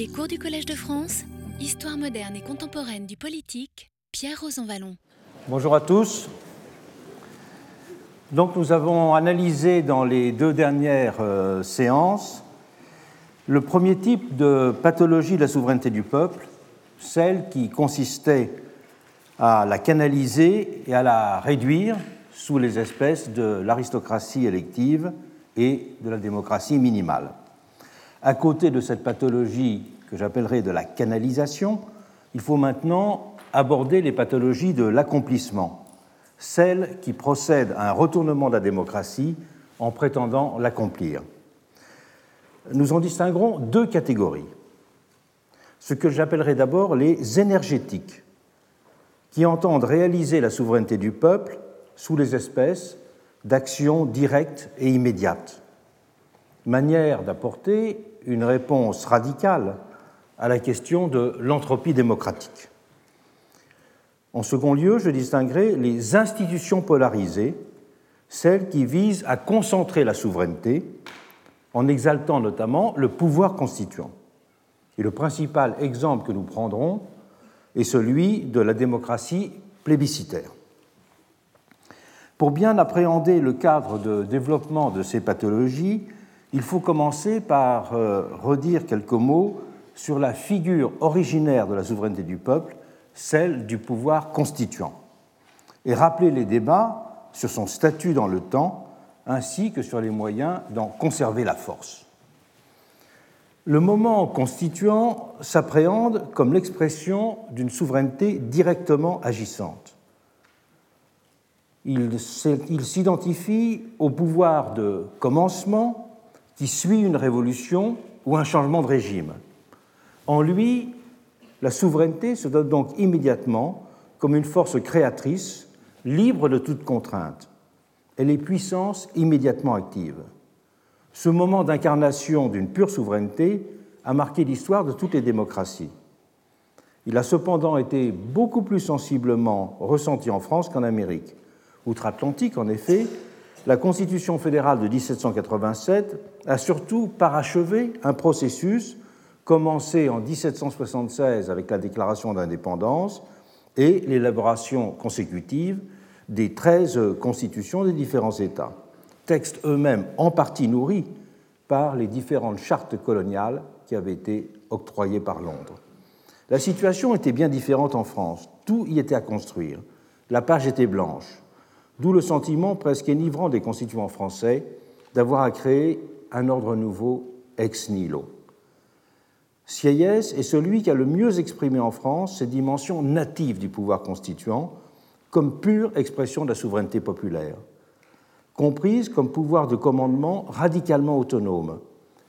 Les cours du Collège de France, Histoire moderne et contemporaine du politique, Pierre Rosanvallon. Bonjour à tous. Donc nous avons analysé dans les deux dernières euh, séances le premier type de pathologie de la souveraineté du peuple, celle qui consistait à la canaliser et à la réduire sous les espèces de l'aristocratie élective et de la démocratie minimale. À côté de cette pathologie que j'appellerais de la canalisation, il faut maintenant aborder les pathologies de l'accomplissement, celles qui procèdent à un retournement de la démocratie en prétendant l'accomplir. Nous en distinguerons deux catégories. Ce que j'appellerai d'abord les énergétiques, qui entendent réaliser la souveraineté du peuple sous les espèces d'actions directes et immédiates, manière d'apporter une réponse radicale à la question de l'entropie démocratique. En second lieu, je distinguerai les institutions polarisées, celles qui visent à concentrer la souveraineté en exaltant notamment le pouvoir constituant. Et le principal exemple que nous prendrons est celui de la démocratie plébiscitaire. Pour bien appréhender le cadre de développement de ces pathologies, il faut commencer par euh, redire quelques mots sur la figure originaire de la souveraineté du peuple, celle du pouvoir constituant, et rappeler les débats sur son statut dans le temps, ainsi que sur les moyens d'en conserver la force. Le moment constituant s'appréhende comme l'expression d'une souveraineté directement agissante. Il s'identifie au pouvoir de commencement qui suit une révolution ou un changement de régime. En lui, la souveraineté se donne donc immédiatement comme une force créatrice, libre de toute contrainte. Elle est puissance immédiatement active. Ce moment d'incarnation d'une pure souveraineté a marqué l'histoire de toutes les démocraties. Il a cependant été beaucoup plus sensiblement ressenti en France qu'en Amérique. Outre-Atlantique, en effet, la Constitution fédérale de 1787 a surtout parachevé un processus commencé en 1776 avec la déclaration d'indépendance et l'élaboration consécutive des 13 constitutions des différents États, textes eux-mêmes en partie nourris par les différentes chartes coloniales qui avaient été octroyées par Londres. La situation était bien différente en France. Tout y était à construire. La page était blanche d'où le sentiment presque énivrant des constituants français d'avoir à créer un ordre nouveau ex nihilo. Sieyès est celui qui a le mieux exprimé en France ces dimensions natives du pouvoir constituant comme pure expression de la souveraineté populaire, comprise comme pouvoir de commandement radicalement autonome,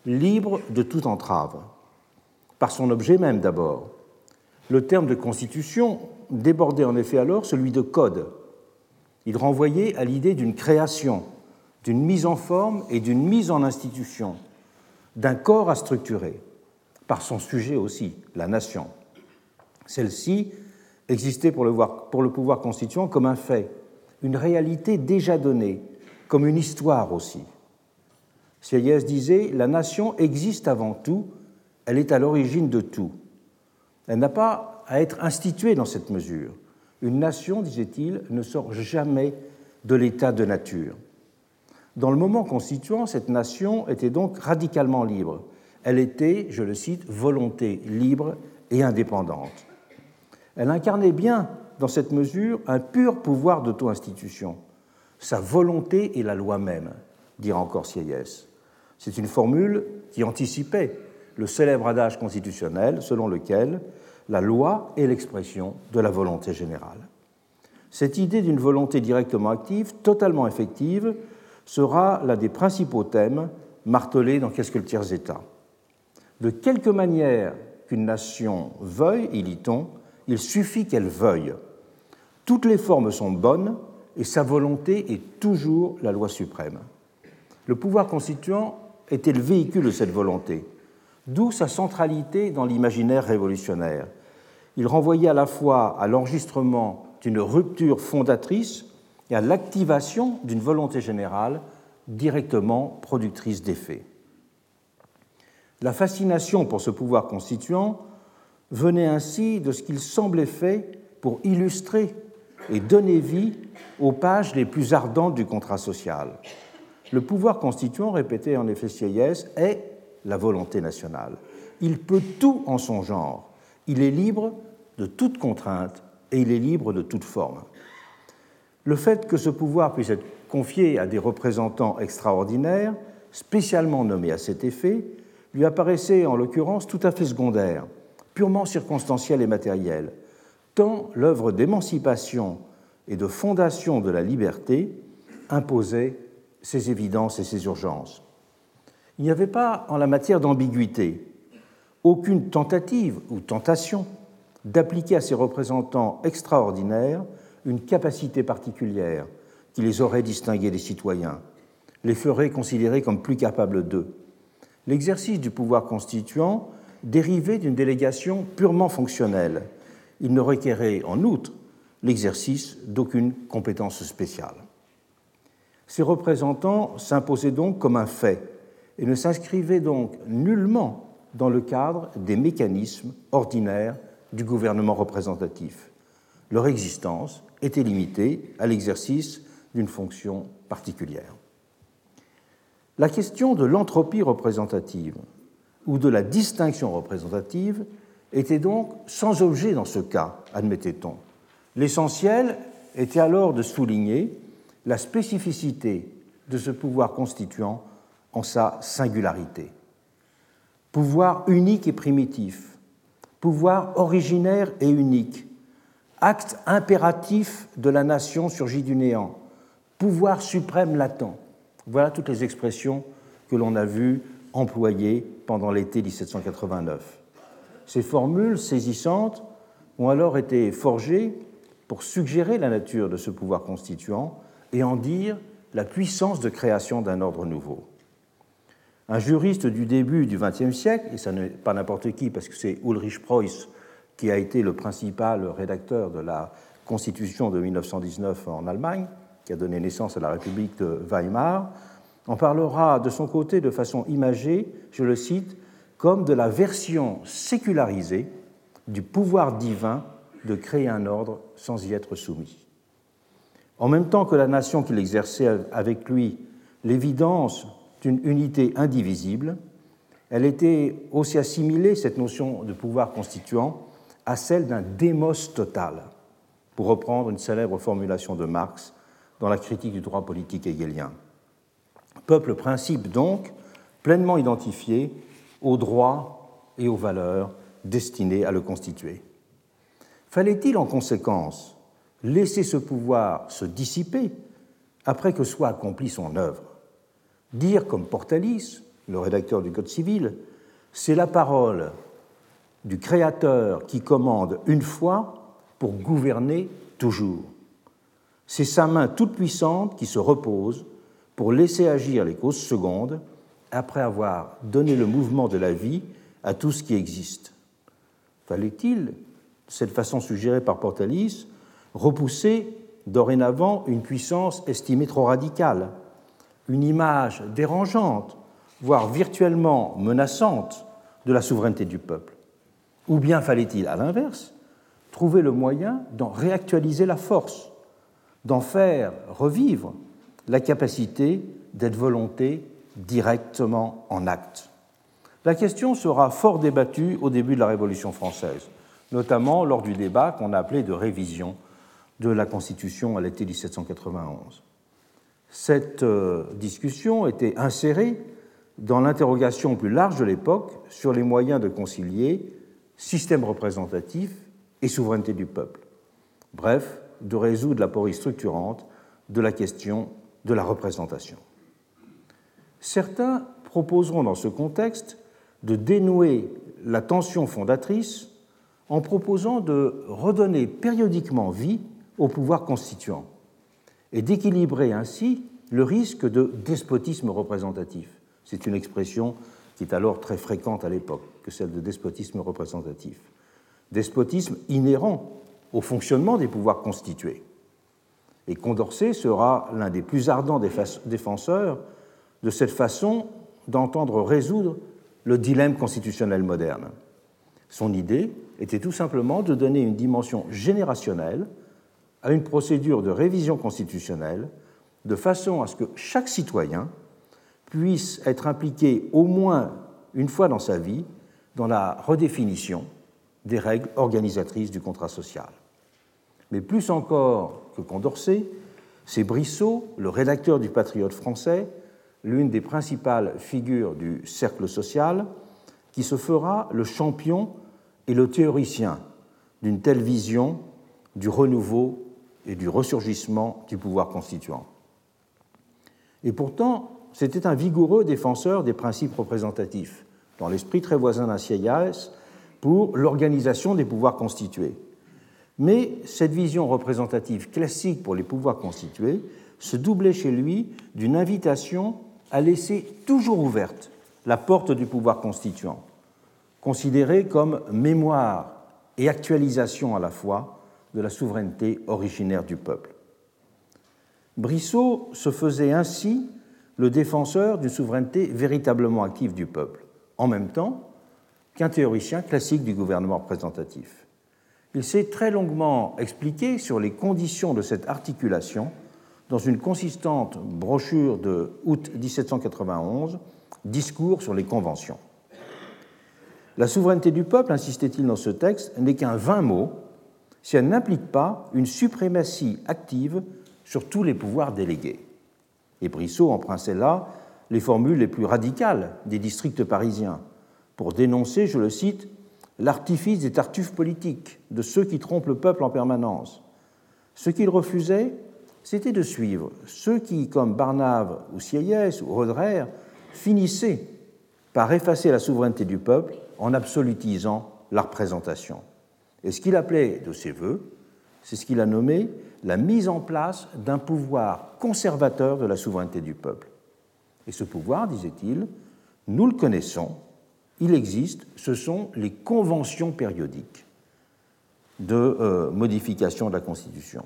libre de toute entrave, par son objet même d'abord. Le terme de constitution débordait en effet alors celui de code, il renvoyait à l'idée d'une création, d'une mise en forme et d'une mise en institution, d'un corps à structurer, par son sujet aussi, la nation. Celle-ci existait pour le, pouvoir constituant comme un fait, une réalité déjà donnée, comme une histoire aussi. Sieyès disait La nation existe avant tout, elle est à l'origine de tout. Elle n'a pas à être instituée dans cette mesure. Une nation, disait-il, ne sort jamais de l'état de nature. Dans le moment constituant, cette nation était donc radicalement libre. Elle était, je le cite, volonté libre et indépendante. Elle incarnait bien, dans cette mesure, un pur pouvoir d'auto-institution. Sa volonté est la loi même, dira encore Sieyès. C'est une formule qui anticipait le célèbre adage constitutionnel selon lequel la loi est l'expression de la volonté générale. Cette idée d'une volonté directement active, totalement effective, sera l'un des principaux thèmes martelés dans Qu'est-ce que le tiers-État? De quelque manière qu'une nation veuille, y dit-on, il suffit qu'elle veuille. Toutes les formes sont bonnes et sa volonté est toujours la loi suprême. Le pouvoir constituant était le véhicule de cette volonté, d'où sa centralité dans l'imaginaire révolutionnaire il renvoyait à la fois à l'enregistrement d'une rupture fondatrice et à l'activation d'une volonté générale directement productrice d'effets. La fascination pour ce pouvoir constituant venait ainsi de ce qu'il semblait fait pour illustrer et donner vie aux pages les plus ardentes du contrat social. Le pouvoir constituant, répétait en effet Sieyès, est la volonté nationale. Il peut tout en son genre. Il est libre de toute contrainte et il est libre de toute forme. Le fait que ce pouvoir puisse être confié à des représentants extraordinaires, spécialement nommés à cet effet, lui apparaissait en l'occurrence tout à fait secondaire, purement circonstanciel et matériel, tant l'œuvre d'émancipation et de fondation de la liberté imposait ses évidences et ses urgences. Il n'y avait pas en la matière d'ambiguïté aucune tentative ou tentation d'appliquer à ces représentants extraordinaires une capacité particulière qui les aurait distingués des citoyens, les ferait considérer comme plus capables d'eux. L'exercice du pouvoir constituant dérivait d'une délégation purement fonctionnelle. Il ne requérait en outre l'exercice d'aucune compétence spéciale. Ces représentants s'imposaient donc comme un fait et ne s'inscrivaient donc nullement dans le cadre des mécanismes ordinaires du gouvernement représentatif. Leur existence était limitée à l'exercice d'une fonction particulière. La question de l'entropie représentative ou de la distinction représentative était donc sans objet dans ce cas, admettait-on. L'essentiel était alors de souligner la spécificité de ce pouvoir constituant en sa singularité. Pouvoir unique et primitif, pouvoir originaire et unique, acte impératif de la nation surgit du néant, pouvoir suprême latent. Voilà toutes les expressions que l'on a vues employées pendant l'été 1789. Ces formules saisissantes ont alors été forgées pour suggérer la nature de ce pouvoir constituant et en dire la puissance de création d'un ordre nouveau. Un juriste du début du XXe siècle, et ça n'est pas n'importe qui parce que c'est Ulrich Preuss qui a été le principal rédacteur de la Constitution de 1919 en Allemagne, qui a donné naissance à la République de Weimar, en parlera de son côté de façon imagée, je le cite, comme de la version sécularisée du pouvoir divin de créer un ordre sans y être soumis. En même temps que la nation qu'il exerçait avec lui l'évidence d'une unité indivisible, elle était aussi assimilée, cette notion de pouvoir constituant, à celle d'un démos total, pour reprendre une célèbre formulation de Marx dans la critique du droit politique hegelien. Peuple principe donc, pleinement identifié aux droits et aux valeurs destinées à le constituer. Fallait-il en conséquence laisser ce pouvoir se dissiper après que soit accomplie son œuvre? Dire comme Portalis, le rédacteur du Code civil, c'est la parole du Créateur qui commande une fois pour gouverner toujours. C'est sa main toute puissante qui se repose pour laisser agir les causes secondes après avoir donné le mouvement de la vie à tout ce qui existe. Fallait-il, de cette façon suggérée par Portalis, repousser dorénavant une puissance estimée trop radicale, une image dérangeante, voire virtuellement menaçante de la souveraineté du peuple? Ou bien fallait-il, à l'inverse, trouver le moyen d'en réactualiser la force, d'en faire revivre la capacité d'être volonté directement en acte? La question sera fort débattue au début de la Révolution française, notamment lors du débat qu'on a appelé de révision de la Constitution à l'été 1791. Cette euh, discussion était insérée dans l'interrogation plus large de l'époque sur les moyens de concilier système représentatif et souveraineté du peuple. Bref, de résoudre la porie structurante de la question de la représentation. Certains proposeront dans ce contexte de dénouer la tension fondatrice en proposant de redonner périodiquement vie au pouvoir constituant et d'équilibrer ainsi le risque de despotisme représentatif. C'est une expression qui est alors très fréquente à l'époque que celle de despotisme représentatif. Despotisme inhérent au fonctionnement des pouvoirs constitués. Et Condorcet sera l'un des plus ardents défenseurs de cette façon d'entendre résoudre le dilemme constitutionnel moderne. Son idée était tout simplement de donner une dimension générationnelle à une procédure de révision constitutionnelle de façon à ce que chaque citoyen puisse être impliqué au moins une fois dans sa vie dans la redéfinition des règles organisatrices du contrat social. Mais plus encore que Condorcet, c'est Brissot, le rédacteur du Patriote français, l'une des principales figures du cercle social, qui se fera le champion et le théoricien d'une telle vision du renouveau et du ressurgissement du pouvoir constituant. Et pourtant, c'était un vigoureux défenseur des principes représentatifs, dans l'esprit très voisin d'un Sieyès, pour l'organisation des pouvoirs constitués. Mais cette vision représentative classique pour les pouvoirs constitués se doublait chez lui d'une invitation à laisser toujours ouverte la porte du pouvoir constituant, considérée comme mémoire et actualisation à la fois de la souveraineté originaire du peuple. Brissot se faisait ainsi le défenseur d'une souveraineté véritablement active du peuple, en même temps qu'un théoricien classique du gouvernement représentatif. Il s'est très longuement expliqué sur les conditions de cette articulation dans une consistante brochure de août 1791, Discours sur les conventions. La souveraineté du peuple, insistait-il dans ce texte, n'est qu'un vain mot si elle n'implique pas une suprématie active sur tous les pouvoirs délégués. Et Brissot empruntait là les formules les plus radicales des districts parisiens pour dénoncer, je le cite, l'artifice des tartuffes politiques, de ceux qui trompent le peuple en permanence. Ce qu'il refusait, c'était de suivre ceux qui, comme Barnave ou Sieyès ou Roderer, finissaient par effacer la souveraineté du peuple en absolutisant la représentation. Et ce qu'il appelait de ses voeux, c'est ce qu'il a nommé la mise en place d'un pouvoir conservateur de la souveraineté du peuple. Et ce pouvoir, disait-il, nous le connaissons, il existe, ce sont les conventions périodiques de euh, modification de la Constitution.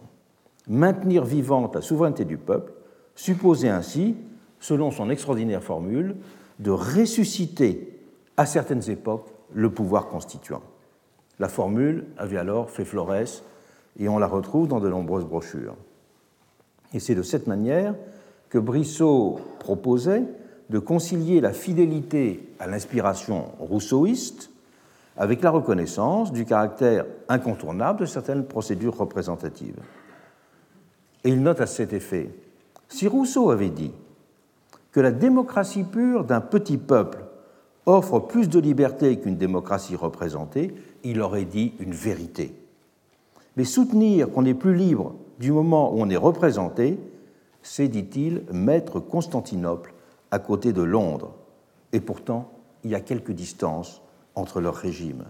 Maintenir vivante la souveraineté du peuple supposait ainsi, selon son extraordinaire formule, de ressusciter à certaines époques le pouvoir constituant. La formule avait alors fait florès et on la retrouve dans de nombreuses brochures. Et c'est de cette manière que Brissot proposait de concilier la fidélité à l'inspiration rousseauiste avec la reconnaissance du caractère incontournable de certaines procédures représentatives. Et il note à cet effet, si Rousseau avait dit que la démocratie pure d'un petit peuple offre plus de liberté qu'une démocratie représentée, il aurait dit une vérité. Mais soutenir qu'on est plus libre du moment où on est représenté, c'est, dit-il, mettre Constantinople à côté de Londres. Et pourtant, il y a quelques distances entre leurs régimes.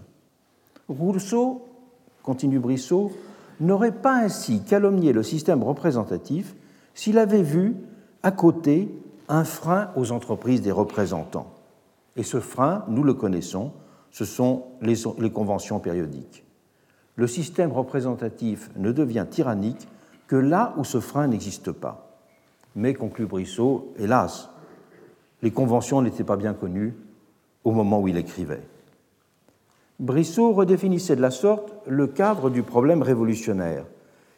Rousseau, continue Brissot, n'aurait pas ainsi calomnié le système représentatif s'il avait vu à côté un frein aux entreprises des représentants. Et ce frein, nous le connaissons, ce sont les, conventions périodiques. Le système représentatif ne devient tyrannique que là où ce frein n'existe pas. Mais, conclut Brissot, hélas, les conventions n'étaient pas bien connues au moment où il écrivait. Brissot redéfinissait de la sorte le cadre du problème révolutionnaire.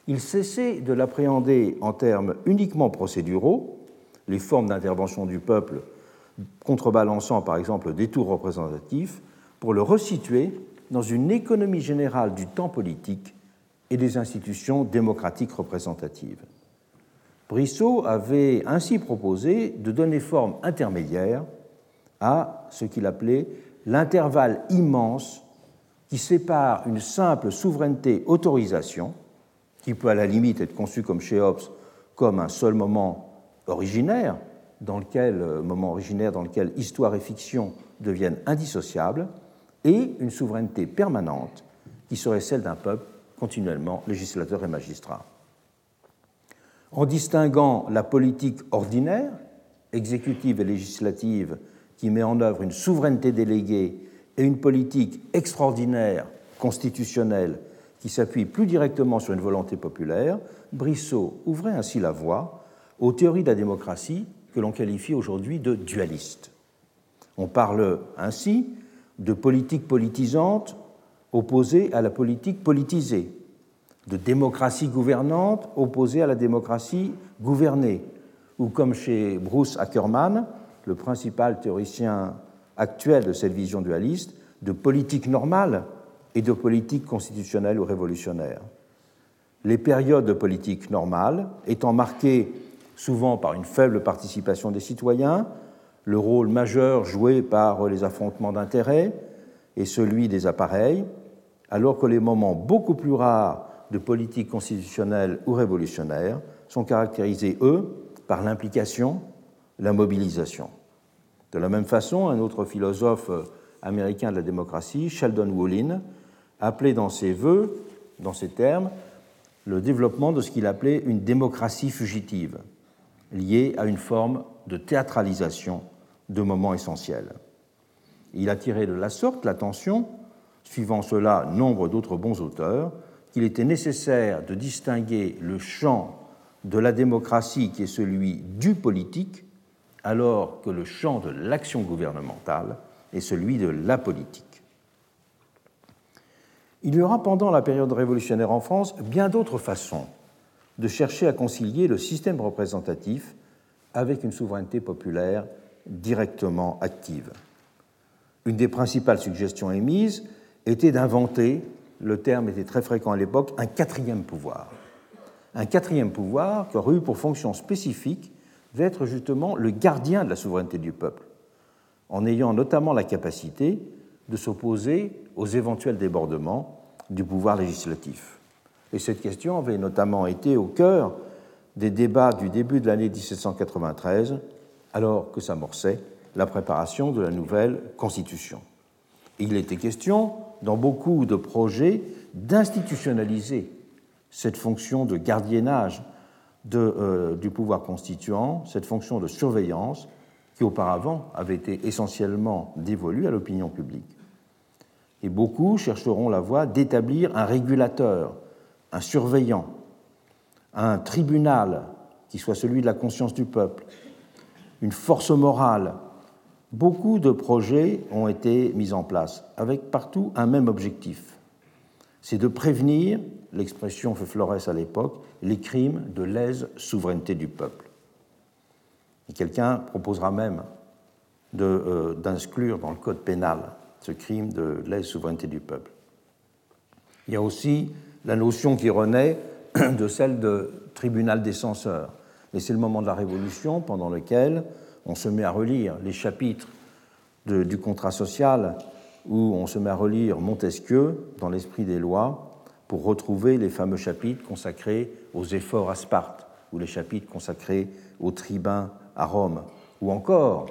Il cessait de l'appréhender en termes uniquement procéduraux, les formes d'intervention du peuple contrebalançant par exemple des tours représentatifs, pour le resituer dans une économie générale du temps politique et des institutions démocratiques représentatives. Brissot avait ainsi proposé de donner forme intermédiaire à ce qu'il appelait l'intervalle immense qui sépare une simple souveraineté autorisation, qui peut à la limite être conçue comme chez Hobbes comme un seul moment originaire, dans lequel, euh, moment originaire dans lequel histoire et fiction deviennent indissociables, et une souveraineté permanente qui serait celle d'un peuple continuellement législateur et magistrat. En distinguant la politique ordinaire, exécutive et législative, qui met en œuvre une souveraineté déléguée, et une politique extraordinaire, constitutionnelle, qui s'appuie plus directement sur une volonté populaire, Brissot ouvrait ainsi la voie aux théories de la démocratie que l'on qualifie aujourd'hui de dualistes. On parle ainsi de politique politisante opposée à la politique politisée, de démocratie gouvernante opposée à la démocratie gouvernée, ou comme chez Bruce Ackerman, le principal théoricien actuel de cette vision dualiste, de politique normale et de politique constitutionnelle ou révolutionnaire. Les périodes de politique normale étant marquées souvent par une faible participation des citoyens, le rôle majeur joué par les affrontements d'intérêts et celui des appareils, alors que les moments beaucoup plus rares de politique constitutionnelle ou révolutionnaire sont caractérisés, eux, par l'implication, la mobilisation. De la même façon, un autre philosophe américain de la démocratie, Sheldon Woolin, appelait dans ses vœux, dans ces termes, le développement de ce qu'il appelait une démocratie fugitive, liée à une forme de théâtralisation de moments essentiels. Il a tiré de la sorte l'attention, suivant cela nombre d'autres bons auteurs, qu'il était nécessaire de distinguer le champ de la démocratie qui est celui du politique, alors que le champ de l'action gouvernementale est celui de la politique. Il y aura pendant la période révolutionnaire en France bien d'autres façons de chercher à concilier le système représentatif avec une souveraineté populaire directement active. Une des principales suggestions émises était d'inventer, le terme était très fréquent à l'époque, un quatrième pouvoir. Un quatrième pouvoir qui aurait eu pour fonction spécifique d'être justement le gardien de la souveraineté du peuple, en ayant notamment la capacité de s'opposer aux éventuels débordements du pouvoir législatif. Et cette question avait notamment été au cœur des débats du début de l'année 1793, alors que s'amorçait la préparation de la nouvelle Constitution. il était question, dans beaucoup de projets, d'institutionnaliser cette fonction de gardiennage euh, du pouvoir constituant, cette fonction de surveillance qui auparavant avait été essentiellement dévolue à l'opinion publique. Et beaucoup chercheront la voie d'établir un régulateur, un surveillant, un tribunal qui soit celui de la conscience du peuple, une force morale. Beaucoup de projets ont été mis en place avec partout un même objectif. C'est de prévenir, l'expression fait Flores à l'époque, les crimes de lèse-souveraineté du peuple. Et quelqu'un proposera même euh, d'inclure dans le code pénal ce crime de lèse-souveraineté du peuple. Il y a aussi la notion qui renaît de celle de tribunal des censeurs. Et c'est le moment de la Révolution pendant lequel on se met à relire les chapitres du contrat social où on se met à relire Montesquieu dans l'esprit des lois pour retrouver les fameux chapitres consacrés aux efforts à Sparte ou les chapitres consacrés aux tribuns à Rome. Ou encore,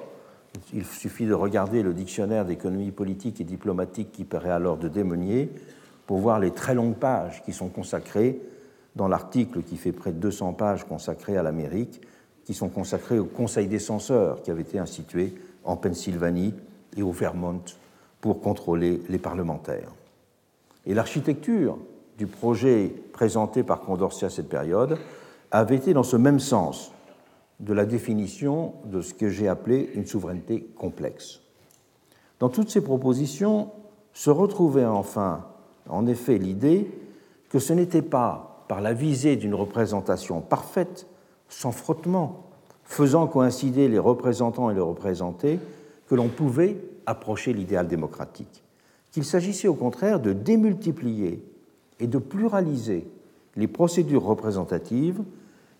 il suffit de regarder le dictionnaire d'économie politique et diplomatique qui paraît alors de démonier pour voir les très longues pages qui sont consacrées dans l'article qui fait près de 200 pages consacré à l'Amérique, qui sont consacrées au Conseil des censeurs qui avait été institué en Pennsylvanie et au Vermont pour contrôler les parlementaires. Et l'architecture du projet présenté par Condorcet à cette période avait été dans ce même sens de la définition de ce que j'ai appelé une souveraineté complexe. Dans toutes ces propositions se retrouvait enfin, en effet, l'idée que ce n'était pas par la visée d'une représentation parfaite, sans frottement, faisant coïncider les représentants et les représentés, que l'on pouvait approcher l'idéal démocratique, qu'il s'agissait au contraire de démultiplier et de pluraliser les procédures représentatives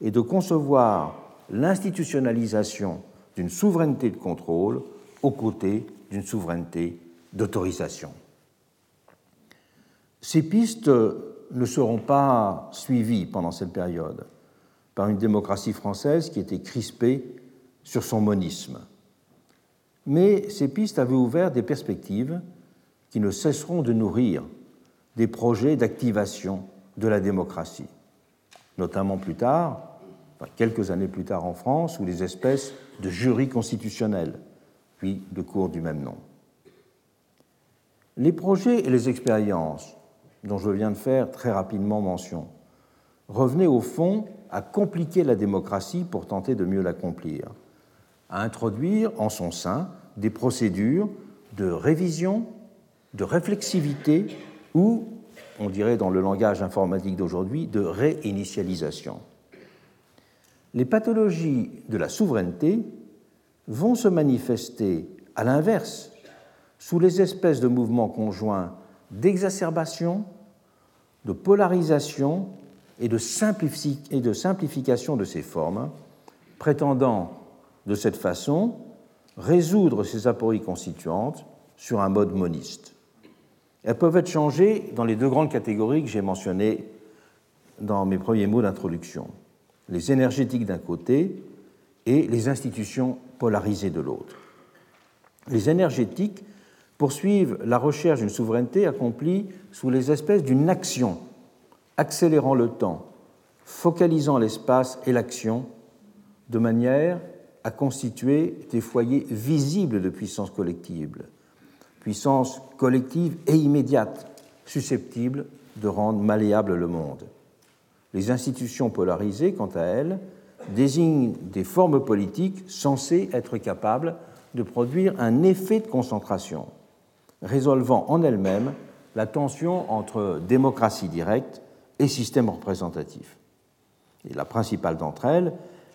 et de concevoir l'institutionnalisation d'une souveraineté de contrôle aux côtés d'une souveraineté d'autorisation. Ces pistes ne seront pas suivies pendant cette période par une démocratie française qui était crispée sur son monisme. Mais ces pistes avaient ouvert des perspectives qui ne cesseront de nourrir des projets d'activation de la démocratie, notamment plus tard, quelques années plus tard en France, ou les espèces de jurys constitutionnels, puis de cours du même nom. Les projets et les expériences dont je viens de faire très rapidement mention revenaient au fond à compliquer la démocratie pour tenter de mieux l'accomplir, à introduire en son sein des procédures de révision, de réflexivité ou, on dirait dans le langage informatique d'aujourd'hui, de réinitialisation. Les pathologies de la souveraineté vont se manifester à l'inverse sous les espèces de mouvements conjoints d'exacerbation, de polarisation et de, simplification de ces formes, prétendant de cette façon résoudre ces apories constituantes sur un mode moniste. Elles peuvent être changées dans les deux grandes catégories que j'ai mentionnées dans mes premiers mots d'introduction, les énergétiques d'un côté et les institutions polarisées de l'autre. Les énergétiques poursuivent la recherche d'une souveraineté accomplie sous les espèces d'une action, accélérant le temps, focalisant l'espace et l'action de manière à constituer des foyers visibles de puissance collective, puissance collective et immédiate, susceptible de rendre malléable le monde. Les institutions polarisées, quant à elles, désignent des formes politiques censées être capables de produire un effet de concentration, résolvant en elles-mêmes la tension entre démocratie directe et système représentatif. Et la principale d'entre elles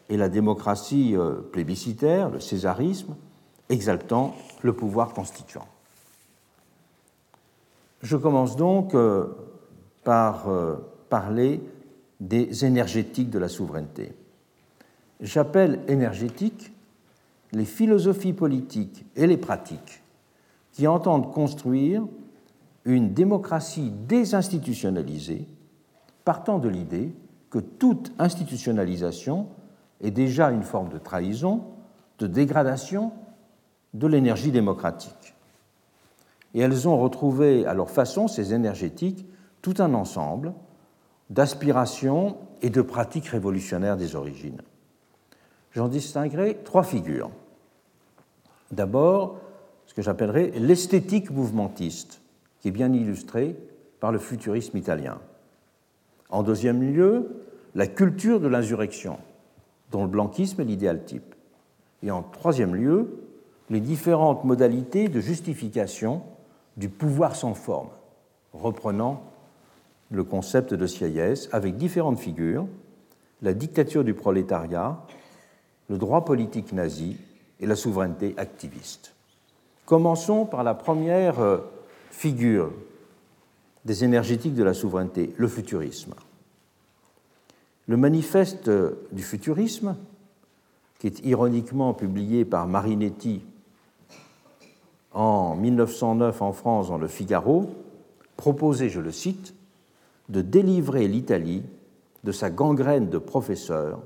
est la démocratie euh, plébiscitaire, le césarisme, exaltant le pouvoir constituant. Je commence donc euh, par euh, parler des énergétiques de la souveraineté. J'appelle énergétiques les philosophies politiques et les pratiques qui entendent construire une démocratie désinstitutionnalisée, partant de l'idée que toute institutionnalisation est déjà une forme de trahison, de dégradation de l'énergie démocratique. Et elles ont retrouvé à leur façon, ces énergétiques, tout un ensemble d'aspirations et de pratiques révolutionnaires des origines. J'en distinguerai trois figures. D'abord, ce que j'appellerais l'esthétique mouvementiste, qui est bien illustrée par le futurisme italien. En deuxième lieu, la culture de l'insurrection, dont le blanquisme est l'idéal type. Et en troisième lieu, les différentes modalités de justification du pouvoir sans forme, reprenant le concept de Sieyès avec différentes figures, la dictature du prolétariat, le droit politique nazi et la souveraineté activiste. Commençons par la première euh, figure des énergétiques de la souveraineté, le futurisme. Le manifeste du futurisme, qui est ironiquement publié par Marinetti en 1909 en France dans le Figaro, proposait, je le cite, de délivrer l'Italie de sa gangrène de professeurs,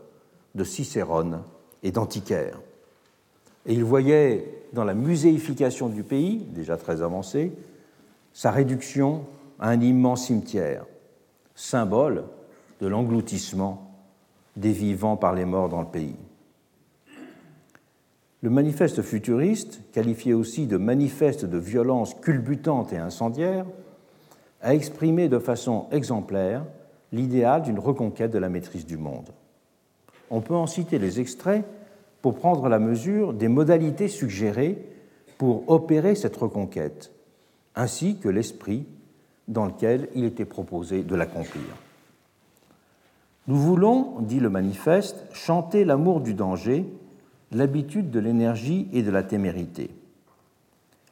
de Cicérone et d'antiquaires. Et il voyait dans la muséification du pays, déjà très avancée, sa réduction à un immense cimetière, symbole de l'engloutissement des vivants par les morts dans le pays. Le manifeste futuriste, qualifié aussi de manifeste de violence culbutante et incendiaire, a exprimé de façon exemplaire l'idéal d'une reconquête de la maîtrise du monde. On peut en citer les extraits pour prendre la mesure des modalités suggérées pour opérer cette reconquête, ainsi que l'esprit dans lequel il était proposé de l'accomplir. Nous voulons, dit le manifeste, chanter l'amour du danger, l'habitude de l'énergie et de la témérité.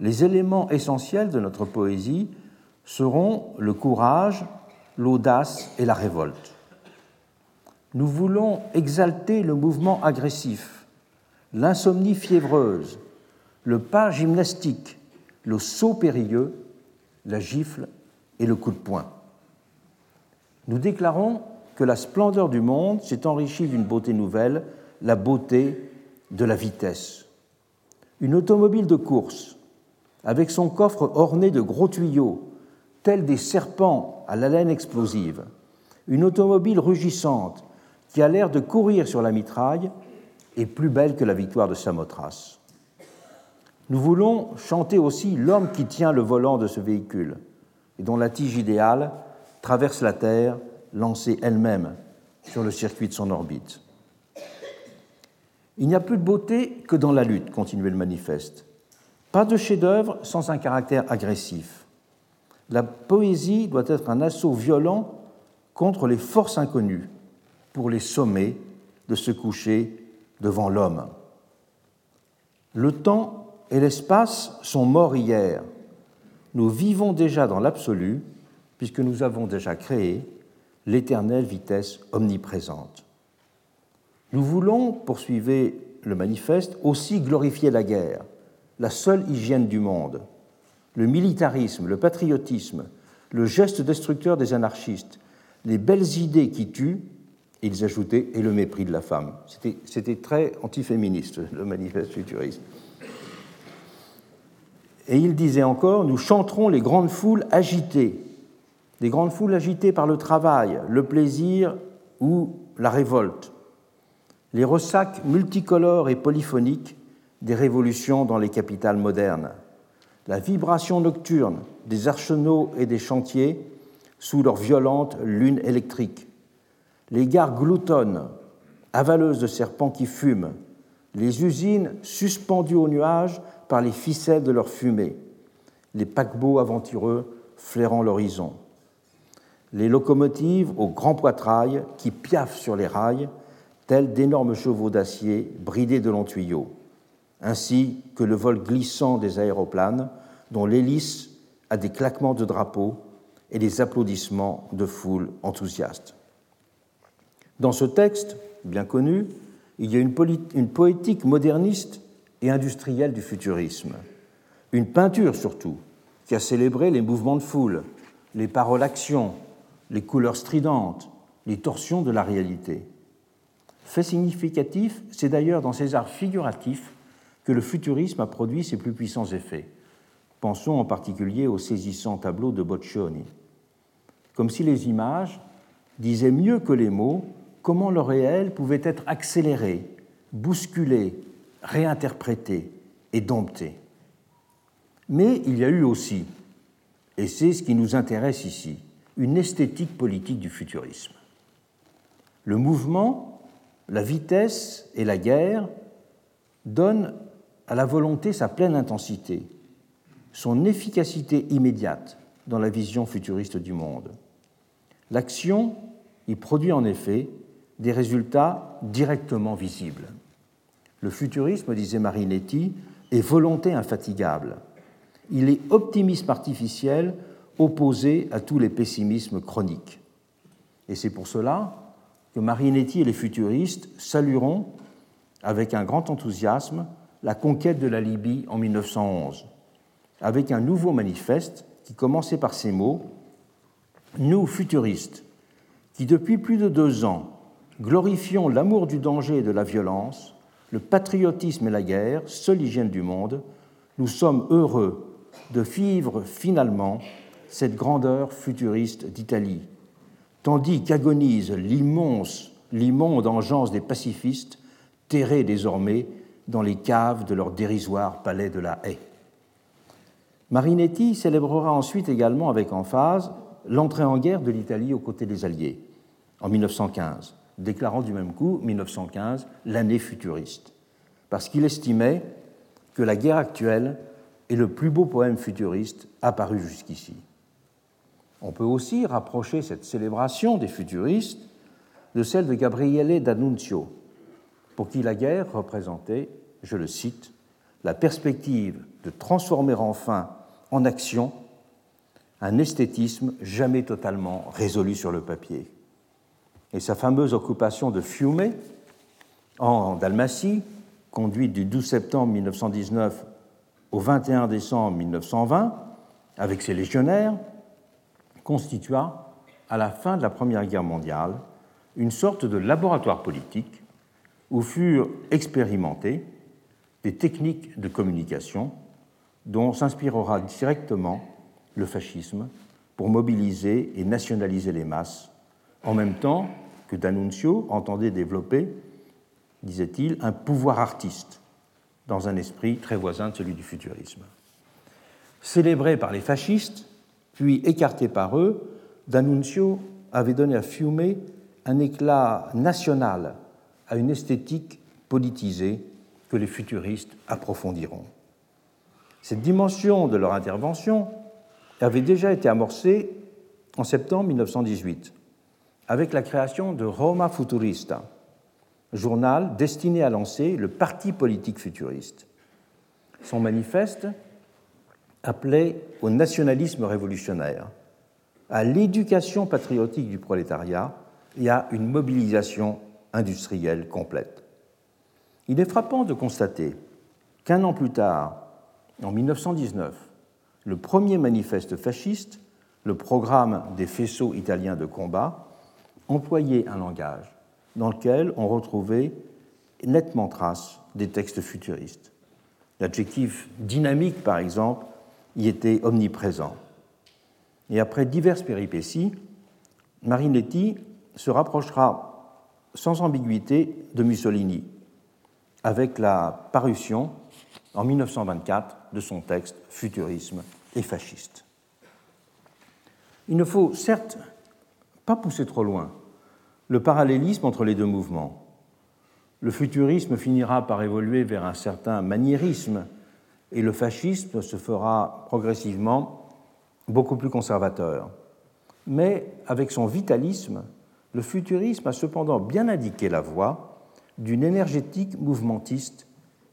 Les éléments essentiels de notre poésie seront le courage, l'audace et la révolte. Nous voulons exalter le mouvement agressif, l'insomnie fiévreuse, le pas gymnastique, le saut périlleux, la gifle et le coup de poing. Nous déclarons que la splendeur du monde s'est enrichie d'une beauté nouvelle, la beauté de la vitesse. Une automobile de course, avec son coffre orné de gros tuyaux, tels des serpents à la laine explosive, une automobile rugissante qui a l'air de courir sur la mitraille, est plus belle que la victoire de Samothrace. Nous voulons chanter aussi l'homme qui tient le volant de ce véhicule et dont la tige idéale traverse la Terre lancée elle-même sur le circuit de son orbite. Il n'y a plus de beauté que dans la lutte, continuait le manifeste. Pas de chef-d'œuvre sans un caractère agressif. La poésie doit être un assaut violent contre les forces inconnues pour les sommer de se coucher devant l'homme. Le temps et l'espace sont morts hier. Nous vivons déjà dans l'absolu, puisque nous avons déjà créé l'éternelle vitesse omniprésente. Nous voulons, poursuivez le manifeste, aussi glorifier la guerre, la seule hygiène du monde, le militarisme, le patriotisme, le geste destructeur des anarchistes, les belles idées qui tuent, ils ajoutaient, et le mépris de la femme. C'était très antiféministe, le manifeste futuriste. Et il disait encore, nous chanterons les grandes foules agitées, des grandes foules agitées par le travail, le plaisir ou la révolte, les ressacs multicolores et polyphoniques des révolutions dans les capitales modernes, la vibration nocturne des arsenaux et des chantiers sous leur violente lune électrique, les gares gloutonnes, avaleuses de serpents qui fument, les usines suspendues aux nuages par les ficelles de leur fumée, les paquebots aventureux flairant l'horizon, les locomotives au grand poitrail qui piaffent sur les rails, tels d'énormes chevaux d'acier bridés de longs tuyaux, ainsi que le vol glissant des aéroplanes dont l'hélice a des claquements de drapeaux et des applaudissements de foules enthousiastes. Dans ce texte, bien connu, il y a une, poétique moderniste et industrielle du futurisme, une peinture surtout, qui a célébré les mouvements de foule, les paroles-actions, les couleurs stridentes, les torsions de la réalité. Fait significatif, c'est d'ailleurs dans ces arts figuratifs que le futurisme a produit ses plus puissants effets. Pensons en particulier aux saisissants tableaux de Boccioni. Comme si les images disaient mieux que les mots comment le réel pouvait être accéléré, bousculé, réinterprété et dompté. Mais il y a eu aussi, et c'est ce qui nous intéresse ici, une esthétique politique du futurisme. Le mouvement, la vitesse et la guerre donnent à la volonté sa pleine intensité, son efficacité immédiate dans la vision futuriste du monde. L'action y produit en effet des résultats directement visibles. Le futurisme, disait Marinetti, est volonté infatigable. Il est optimisme artificiel opposé à tous les pessimismes chroniques. Et c'est pour cela que Marinetti et les futuristes salueront avec un grand enthousiasme la conquête de la Libye en 1911, avec un nouveau manifeste qui commençait par ces mots Nous, futuristes, qui depuis plus de deux ans glorifions l'amour du danger et de la violence, le patriotisme et la guerre, seule hygiène du monde, nous sommes heureux de vivre finalement cette grandeur futuriste d'Italie, tandis qu'agonise l'immense, l'immonde engeance des pacifistes, terrés désormais dans les caves de leur dérisoire palais de la haie. Marinetti célébrera ensuite également avec emphase l'entrée en guerre de l'Italie aux côtés des Alliés en 1915, déclarant du même coup 1915 l'année futuriste, parce qu'il estimait que la guerre actuelle est le plus beau poème futuriste apparu jusqu'ici. On peut aussi rapprocher cette célébration des futuristes de celle de Gabriele D'Annunzio, pour qui la guerre représentait, je le cite, la perspective de transformer enfin en action un esthétisme jamais totalement résolu sur le papier. Et sa fameuse occupation de Fiume en Dalmatie, conduite du 12 septembre 1919 au 21 décembre 1920, avec ses légionnaires, constitua, à la fin de la Première Guerre mondiale, une sorte de laboratoire politique où furent expérimentées des techniques de communication dont s'inspirera directement le fascisme pour mobiliser et nationaliser les masses, en même temps que D'Annunzio entendait développer, disait-il, un pouvoir artiste dans un esprit très voisin de celui du futurisme. Célébré par les fascistes, puis écarté par eux, D'Annunzio avait donné à Fiume un éclat national à une esthétique politisée que les futuristes approfondiront. Cette dimension de leur intervention avait déjà été amorcée en septembre 1918 avec la création de Roma Futurista, journal destiné à lancer le parti politique futuriste. Son manifeste appelait au nationalisme révolutionnaire, à l'éducation patriotique du prolétariat et à une mobilisation industrielle complète. Il est frappant de constater qu'un an plus tard, en 1919, le premier manifeste fasciste, le programme des faisceaux italiens de combat, employait un langage dans lequel on retrouvait nettement trace des textes futuristes. L'adjectif dynamique, par exemple, y était omniprésent. Et après diverses péripéties, Marinetti se rapprochera sans ambiguïté de Mussolini, avec la parution en 1924 de son texte Futurisme et fasciste. Il ne faut certes pas pousser trop loin le parallélisme entre les deux mouvements. Le futurisme finira par évoluer vers un certain maniérisme et le fascisme se fera progressivement beaucoup plus conservateur. Mais avec son vitalisme, le futurisme a cependant bien indiqué la voie d'une énergétique mouvementiste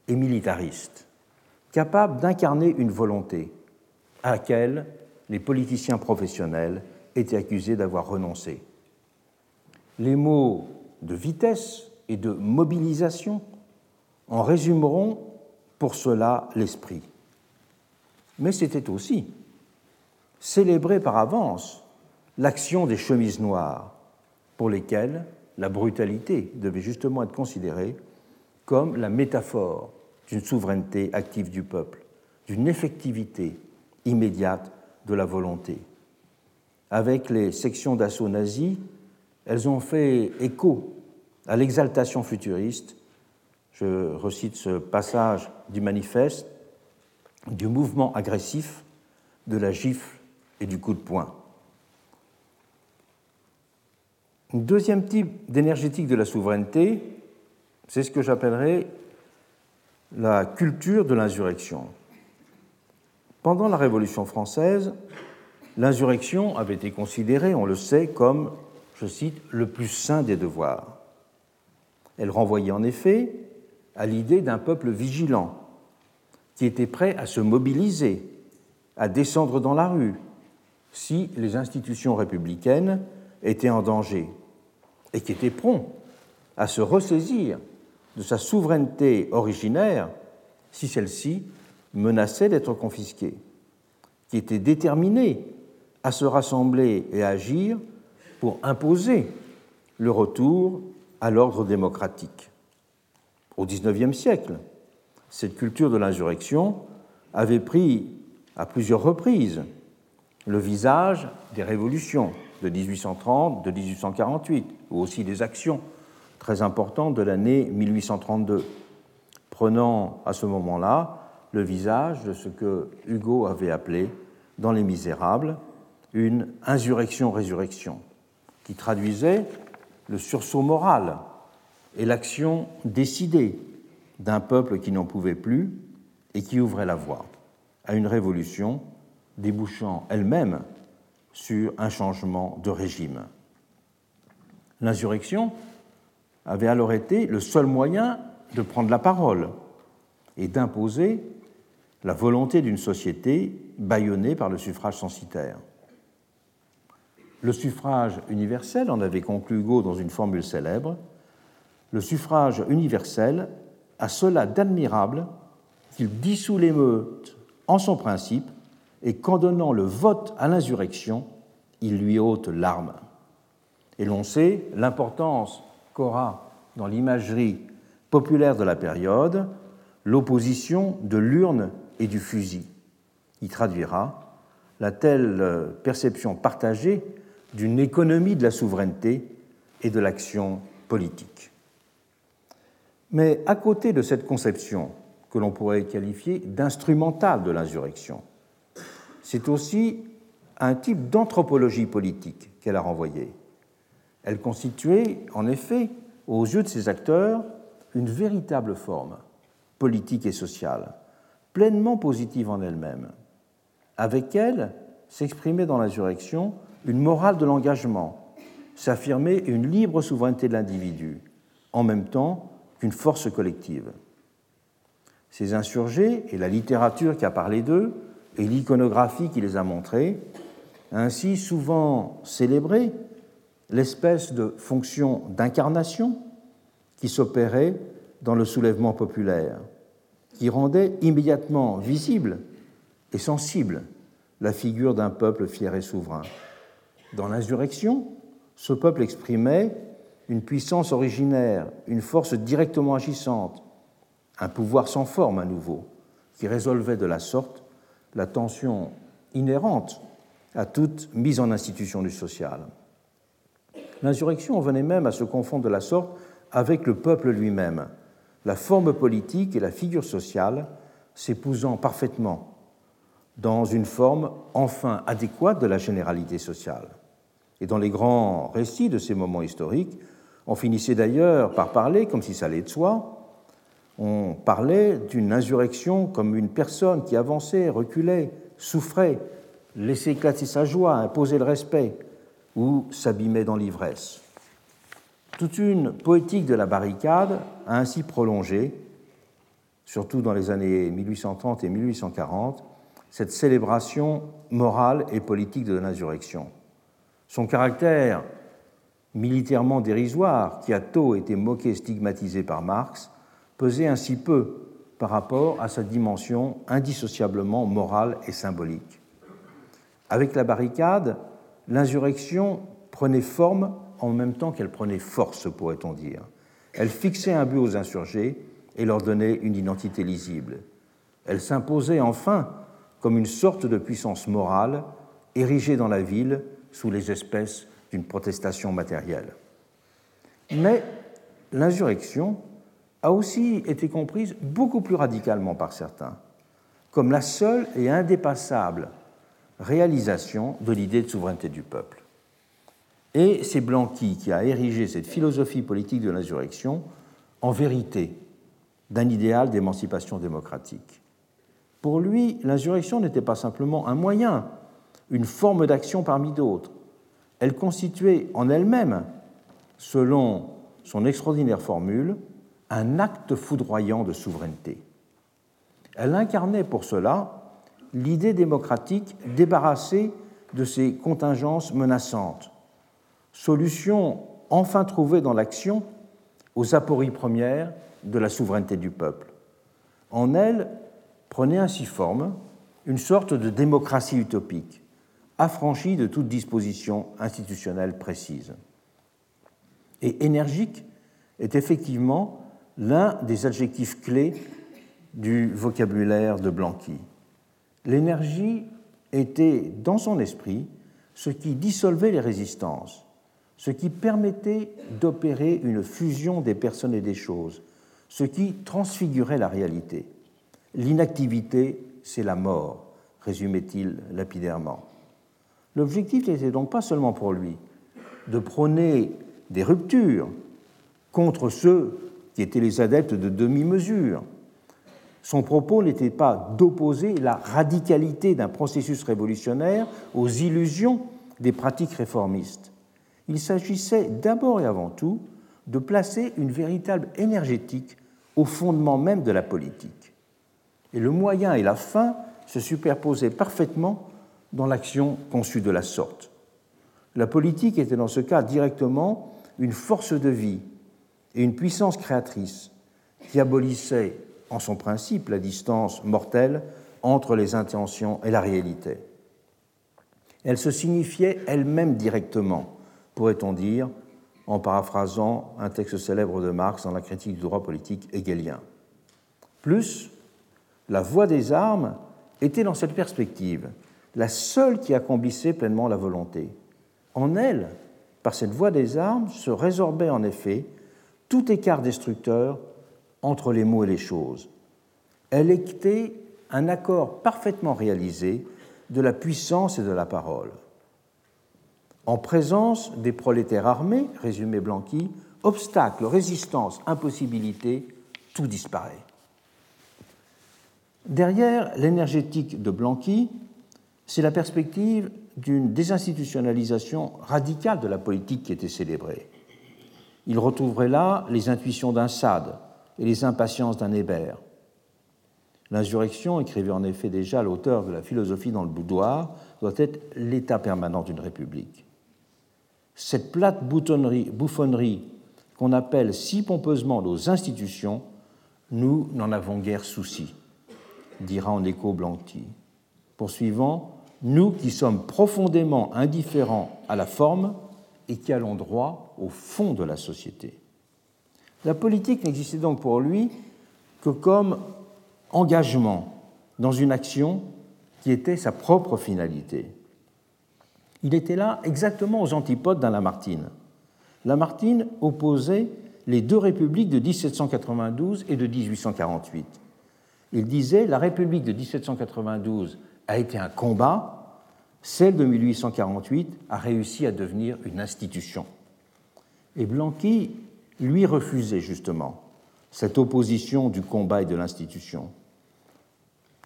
et militariste, capable d'incarner une volonté à laquelle les politiciens professionnels étaient accusés d'avoir renoncé. Les mots de vitesse et de mobilisation en résumeront pour cela l'esprit. Mais c'était aussi célébrer par avance l'action des chemises noires, pour lesquelles la brutalité devait justement être considérée comme la métaphore d'une souveraineté active du peuple, d'une effectivité immédiate de la volonté. Avec les sections d'assaut nazis, elles ont fait écho à l'exaltation futuriste. Je recite ce passage du manifeste du mouvement agressif, de la gifle et du coup de poing. Deuxième type d'énergétique de la souveraineté, c'est ce que j'appellerais la culture de l'insurrection. Pendant la Révolution française, l'insurrection avait été considérée, on le sait, comme, je cite, le plus saint des devoirs. Elle renvoyait en effet à l'idée d'un peuple vigilant, qui était prêt à se mobiliser, à descendre dans la rue, si les institutions républicaines étaient en danger, et qui était prompt à se ressaisir de sa souveraineté originaire si celle-ci menaçait d'être confisquée, qui était déterminé à se rassembler et à agir pour imposer le retour à l'ordre démocratique. Au XIXe siècle, cette culture de l'insurrection avait pris à plusieurs reprises le visage des révolutions de 1830, de 1848, ou aussi des actions très importantes de l'année 1832, prenant à ce moment-là le visage de ce que Hugo avait appelé, dans Les Misérables, une insurrection-résurrection, qui traduisait le sursaut moral et l'action décidée d'un peuple qui n'en pouvait plus et qui ouvrait la voie à une révolution débouchant elle-même sur un changement de régime. L'insurrection avait alors été le seul moyen de prendre la parole et d'imposer la volonté d'une société bâillonnée par le suffrage censitaire. Le suffrage universel, en avait conclu Hugo dans une formule célèbre, le suffrage universel a cela d'admirable qu'il dissout l'émeute en son principe et qu'en donnant le vote à l'insurrection, il lui ôte l'arme. Et l'on sait l'importance qu'aura dans l'imagerie populaire de la période l'opposition de l'urne et du fusil. Il traduira la telle perception partagée d'une économie de la souveraineté et de l'action politique. Mais à côté de cette conception que l'on pourrait qualifier d'instrumentale de l'insurrection, c'est aussi un type d'anthropologie politique qu'elle a renvoyé. Elle constituait, en effet, aux yeux de ses acteurs, une véritable forme politique et sociale, pleinement positive en elle-même. Avec elle s'exprimait dans l'insurrection une morale de l'engagement, s'affirmait une libre souveraineté de l'individu, en même temps qu'une force collective. Ces insurgés et la littérature qui a parlé d'eux et l'iconographie qui les a montrés, ainsi souvent célébré l'espèce de fonction d'incarnation qui s'opérait dans le soulèvement populaire, qui rendait immédiatement visible et sensible la figure d'un peuple fier et souverain. Dans l'insurrection, ce peuple exprimait une puissance originaire, une force directement agissante, un pouvoir sans forme à nouveau, qui résolvait de la sorte la tension inhérente à toute mise en institution du social. L'insurrection venait même à se confondre de la sorte avec le peuple lui-même, la forme politique et la figure sociale s'épousant parfaitement dans une forme enfin adéquate de la généralité sociale. Et dans les grands récits de ces moments historiques, on finissait d'ailleurs par parler, comme si ça allait de soi, on parlait d'une insurrection comme une personne qui avançait, reculait, souffrait, laissait éclater sa joie, imposait le respect ou s'abîmait dans l'ivresse. Toute une poétique de la barricade a ainsi prolongé, surtout dans les années 1830 et 1840, cette célébration morale et politique de l'insurrection. Son caractère militairement dérisoire, qui a tôt été moqué et stigmatisé par Marx, pesait ainsi peu par rapport à sa dimension indissociablement morale et symbolique. Avec la barricade, l'insurrection prenait forme en même temps qu'elle prenait force, pourrait-on dire. Elle fixait un but aux insurgés et leur donnait une identité lisible. Elle s'imposait enfin comme une sorte de puissance morale érigée dans la ville sous les espèces d'une protestation matérielle. Mais l'insurrection a aussi été comprise beaucoup plus radicalement par certains, comme la seule et indépassable réalisation de l'idée de souveraineté du peuple. Et c'est Blanqui qui a érigé cette philosophie politique de l'insurrection en vérité d'un idéal d'émancipation démocratique. Pour lui, l'insurrection n'était pas simplement un moyen, une forme d'action parmi d'autres. Elle constituait en elle-même, selon son extraordinaire formule, un acte foudroyant de souveraineté. Elle incarnait pour cela l'idée démocratique débarrassée de ses contingences menaçantes, solution enfin trouvée dans l'action aux apories premières de la souveraineté du peuple. En elle prenait ainsi forme une sorte de démocratie utopique, affranchie de toute disposition institutionnelle précise. Et énergique est effectivement l'un des adjectifs clés du vocabulaire de Blanqui. L'énergie était dans son esprit ce qui dissolvait les résistances, ce qui permettait d'opérer une fusion des personnes et des choses, ce qui transfigurait la réalité. L'inactivité, c'est la mort, résumait-il lapidairement. L'objectif n'était donc pas seulement pour lui de prôner des ruptures contre ceux qui étaient les adeptes de demi-mesure. Son propos n'était pas d'opposer la radicalité d'un processus révolutionnaire aux illusions des pratiques réformistes. Il s'agissait d'abord et avant tout de placer une véritable énergétique au fondement même de la politique. Et le moyen et la fin se superposaient parfaitement dans l'action conçue de la sorte. La politique était dans ce cas directement une force de vie et une puissance créatrice qui abolissait en son principe la distance mortelle entre les intentions et la réalité. Elle se signifiait elle-même directement, pourrait-on dire, en paraphrasant un texte célèbre de Marx dans la critique du droit politique hegelien. Plus, la voie des armes était dans cette perspective la seule qui accomplissait pleinement la volonté. En elle, par cette voie des armes, se résorbait en effet tout écart destructeur entre les mots et les choses. Elle était un accord parfaitement réalisé de la puissance et de la parole. En présence des prolétaires armés, résumé Blanqui, obstacle, résistance, impossibilité, tout disparaît. Derrière l'énergétique de Blanqui, c'est la perspective d'une désinstitutionnalisation radicale de la politique qui était célébrée. Il retrouverait là les intuitions d'un Sade et les impatiences d'un Hébert. L'insurrection, écrivait en effet déjà l'auteur de la philosophie dans le boudoir, doit être l'état permanent d'une république. Cette plate bouffonnerie qu'on appelle si pompeusement nos institutions, nous n'en avons guère souci, dira en écho Blanqui. Poursuivant, nous qui sommes profondément indifférents à la forme et qui allons droit au fond de la société. La politique n'existait donc pour lui que comme engagement dans une action qui était sa propre finalité. Il était là exactement aux antipodes d'un Lamartine. Lamartine opposait les deux républiques de 1792 et de 1848. Il disait la république de 1792 a été un combat, celle de 1848 a réussi à devenir une institution. Et Blanqui lui refusait justement cette opposition du combat et de l'institution,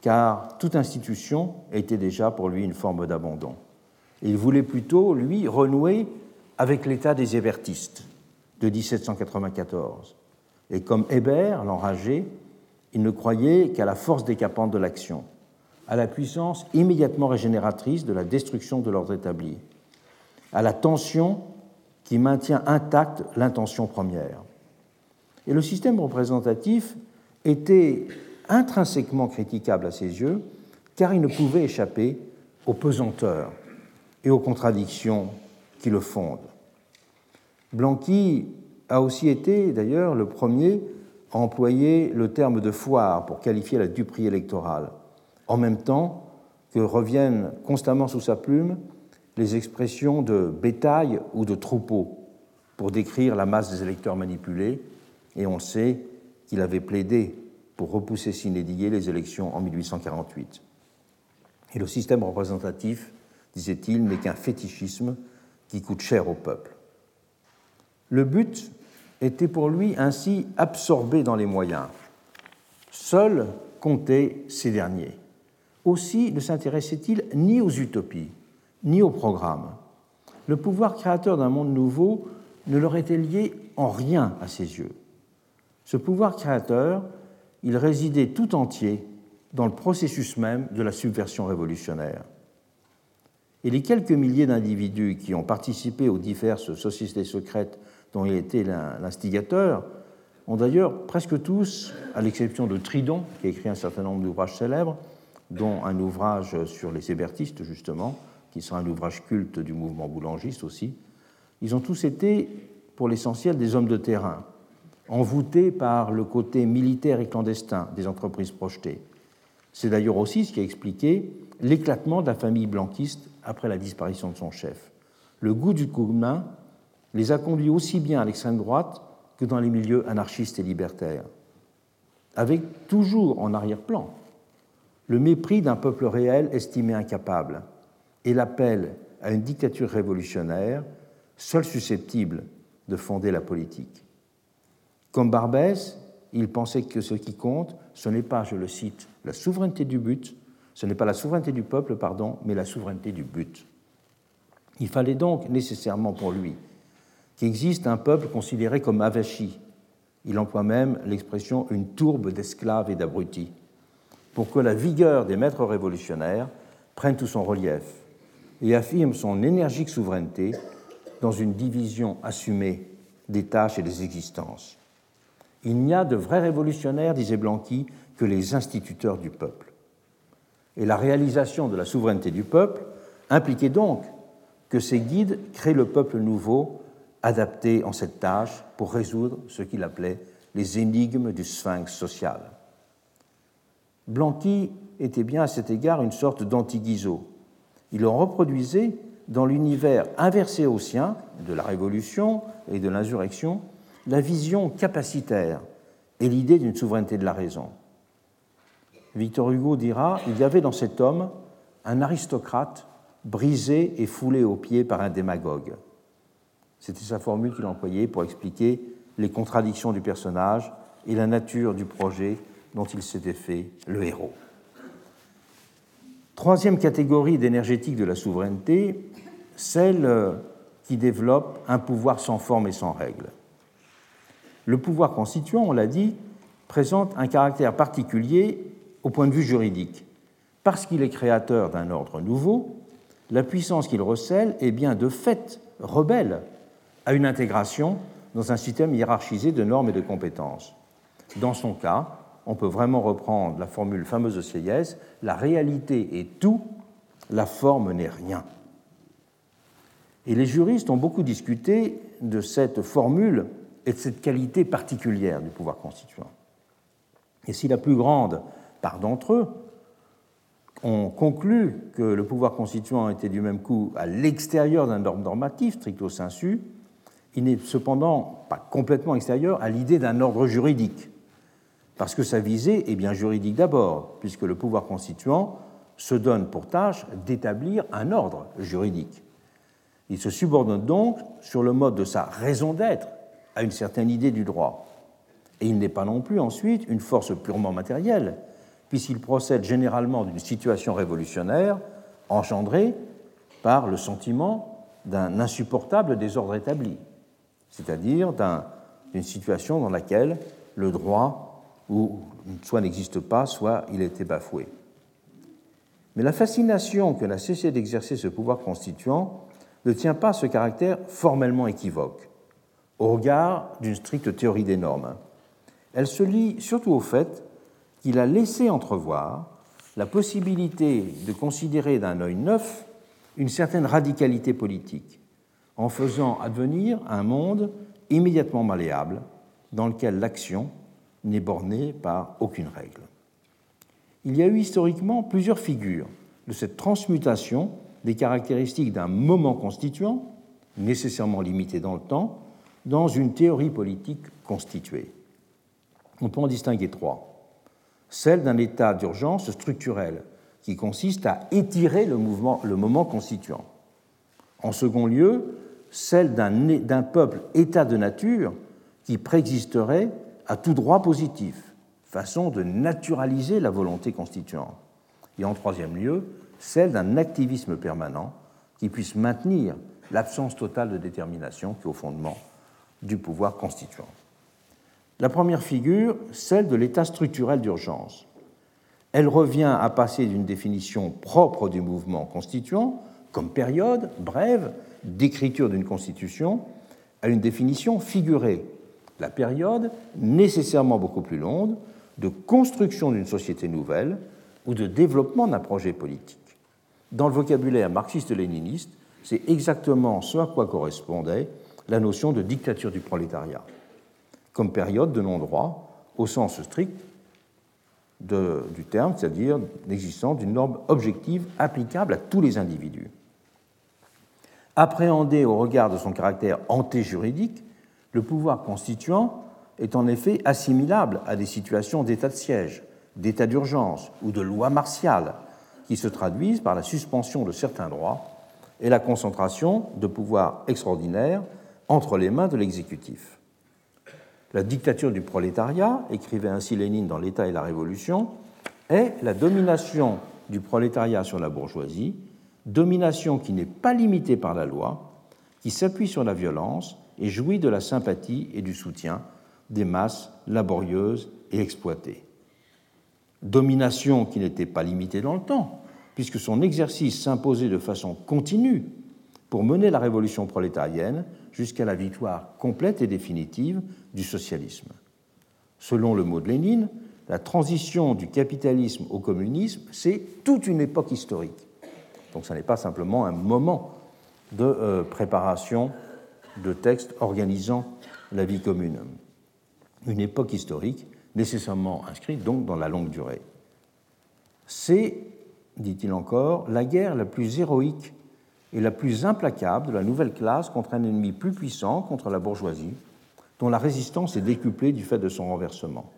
car toute institution était déjà pour lui une forme d'abandon. Il voulait plutôt, lui, renouer avec l'état des hébertistes de 1794. Et comme Hébert, l'enragé, il ne croyait qu'à la force décapante de l'action à la puissance immédiatement régénératrice de la destruction de l'ordre établi, à la tension qui maintient intacte l'intention première. Et le système représentatif était intrinsèquement critiquable à ses yeux, car il ne pouvait échapper aux pesanteurs et aux contradictions qui le fondent. Blanqui a aussi été d'ailleurs le premier à employer le terme de foire pour qualifier la duperie électorale en même temps que reviennent constamment sous sa plume les expressions de bétail ou de troupeau pour décrire la masse des électeurs manipulés, et on sait qu'il avait plaidé pour repousser s'inédier les élections en 1848. Et le système représentatif, disait-il, n'est qu'un fétichisme qui coûte cher au peuple. Le but était pour lui ainsi absorbé dans les moyens. Seul comptaient ces derniers aussi ne s'intéressait-il ni aux utopies, ni aux programmes. Le pouvoir créateur d'un monde nouveau ne leur était lié en rien à ses yeux. Ce pouvoir créateur, il résidait tout entier dans le processus même de la subversion révolutionnaire. Et les quelques milliers d'individus qui ont participé aux diverses sociétés secrètes dont il était l'instigateur ont d'ailleurs presque tous, à l'exception de Tridon, qui a écrit un certain nombre d'ouvrages célèbres, dont un ouvrage sur les hébertistes, justement, qui sera un ouvrage culte du mouvement boulangiste aussi. Ils ont tous été, pour l'essentiel, des hommes de terrain, envoûtés par le côté militaire et clandestin des entreprises projetées. C'est d'ailleurs aussi ce qui a expliqué l'éclatement de la famille blanquiste après la disparition de son chef. Le goût du commun les a conduits aussi bien à l'extrême droite que dans les milieux anarchistes et libertaires, avec toujours en arrière-plan le mépris d'un peuple réel estimé incapable et l'appel à une dictature révolutionnaire seule susceptible de fonder la politique. Comme Barbès, il pensait que ce qui compte, ce n'est pas, je le cite, la souveraineté du but, ce n'est pas la souveraineté du peuple, pardon, mais la souveraineté du but. Il fallait donc nécessairement pour lui qu'il existe un peuple considéré comme avachi. Il emploie même l'expression une tourbe d'esclaves et d'abrutis pour que la vigueur des maîtres révolutionnaires prenne tout son relief et affirme son énergique souveraineté dans une division assumée des tâches et des existences. Il n'y a de vrais révolutionnaires, disait Blanqui, que les instituteurs du peuple. Et la réalisation de la souveraineté du peuple impliquait donc que ces guides créent le peuple nouveau adapté en cette tâche pour résoudre ce qu'il appelait les énigmes du sphinx social. Blanqui était bien à cet égard une sorte d'anti-Guizot. Il en reproduisait dans l'univers inversé au sien de la Révolution et de l'insurrection la vision capacitaire et l'idée d'une souveraineté de la raison. Victor Hugo dira Il y avait dans cet homme un aristocrate brisé et foulé aux pieds par un démagogue. C'était sa formule qu'il employait pour expliquer les contradictions du personnage et la nature du projet dont il s'était fait le héros. Troisième catégorie d'énergétique de la souveraineté, celle euh, qui développe un pouvoir sans forme et sans règle. Le pouvoir constituant, on l'a dit, présente un caractère particulier au point de vue juridique. Parce qu'il est créateur d'un ordre nouveau, la puissance qu'il recèle est bien de fait rebelle à une intégration dans un système hiérarchisé de normes et de compétences. Dans son cas, on peut vraiment reprendre la formule fameuse de Sieyès la réalité est tout, la forme n'est rien. Et les juristes ont beaucoup discuté de cette formule et de cette qualité particulière du pouvoir constituant. Et si la plus grande part d'entre eux ont conclu que le pouvoir constituant était du même coup à l'extérieur d'un ordre normatif, stricto sensu, il n'est cependant pas complètement extérieur à l'idée d'un ordre juridique, parce que sa visée est bien juridique d'abord, puisque le pouvoir constituant se donne pour tâche d'établir un ordre juridique. Il se subordonne donc, sur le mode de sa raison d'être, à une certaine idée du droit. Et il n'est pas non plus ensuite une force purement matérielle, puisqu'il procède généralement d'une situation révolutionnaire engendrée par le sentiment d'un insupportable désordre établi, c'est-à-dire d'une situation dans laquelle le droit ou soit n'existe pas, soit il a été bafoué. Mais la fascination que n'a cessé d'exercer ce pouvoir constituant ne tient pas à ce caractère formellement équivoque, au regard d'une stricte théorie des normes. Elle se lie surtout au fait qu'il a laissé entrevoir la possibilité de considérer d'un œil neuf une certaine radicalité politique, en faisant advenir un monde immédiatement malléable dans lequel l'action n'est bornée par aucune règle. Il y a eu historiquement plusieurs figures de cette transmutation des caractéristiques d'un moment constituant, nécessairement limité dans le temps, dans une théorie politique constituée. On peut en distinguer trois celle d'un état d'urgence structurel qui consiste à étirer le, le moment constituant. En second lieu, celle d'un peuple état de nature qui préexisterait à tout droit positif, façon de naturaliser la volonté constituante. Et en troisième lieu, celle d'un activisme permanent qui puisse maintenir l'absence totale de détermination qui est au fondement du pouvoir constituant. La première figure, celle de l'état structurel d'urgence. Elle revient à passer d'une définition propre du mouvement constituant, comme période brève d'écriture d'une constitution, à une définition figurée, la période nécessairement beaucoup plus longue de construction d'une société nouvelle ou de développement d'un projet politique. Dans le vocabulaire marxiste-léniniste, c'est exactement ce à quoi correspondait la notion de dictature du prolétariat comme période de non-droit au sens strict du terme, c'est-à-dire l'existence d'une norme objective applicable à tous les individus. Appréhendé au regard de son caractère antéjuridique, le pouvoir constituant est en effet assimilable à des situations d'état de siège, d'état d'urgence ou de loi martiale qui se traduisent par la suspension de certains droits et la concentration de pouvoirs extraordinaires entre les mains de l'exécutif. La dictature du prolétariat, écrivait ainsi Lénine dans L'État et la Révolution, est la domination du prolétariat sur la bourgeoisie, domination qui n'est pas limitée par la loi, qui s'appuie sur la violence et jouit de la sympathie et du soutien des masses laborieuses et exploitées. Domination qui n'était pas limitée dans le temps, puisque son exercice s'imposait de façon continue pour mener la révolution prolétarienne jusqu'à la victoire complète et définitive du socialisme. Selon le mot de Lénine, la transition du capitalisme au communisme, c'est toute une époque historique. Donc ce n'est pas simplement un moment de euh, préparation de textes organisant la vie commune. Une époque historique nécessairement inscrite donc dans la longue durée. C'est, dit-il encore, la guerre la plus héroïque et la plus implacable de la nouvelle classe contre un ennemi plus puissant, contre la bourgeoisie, dont la résistance est décuplée du fait de son renversement.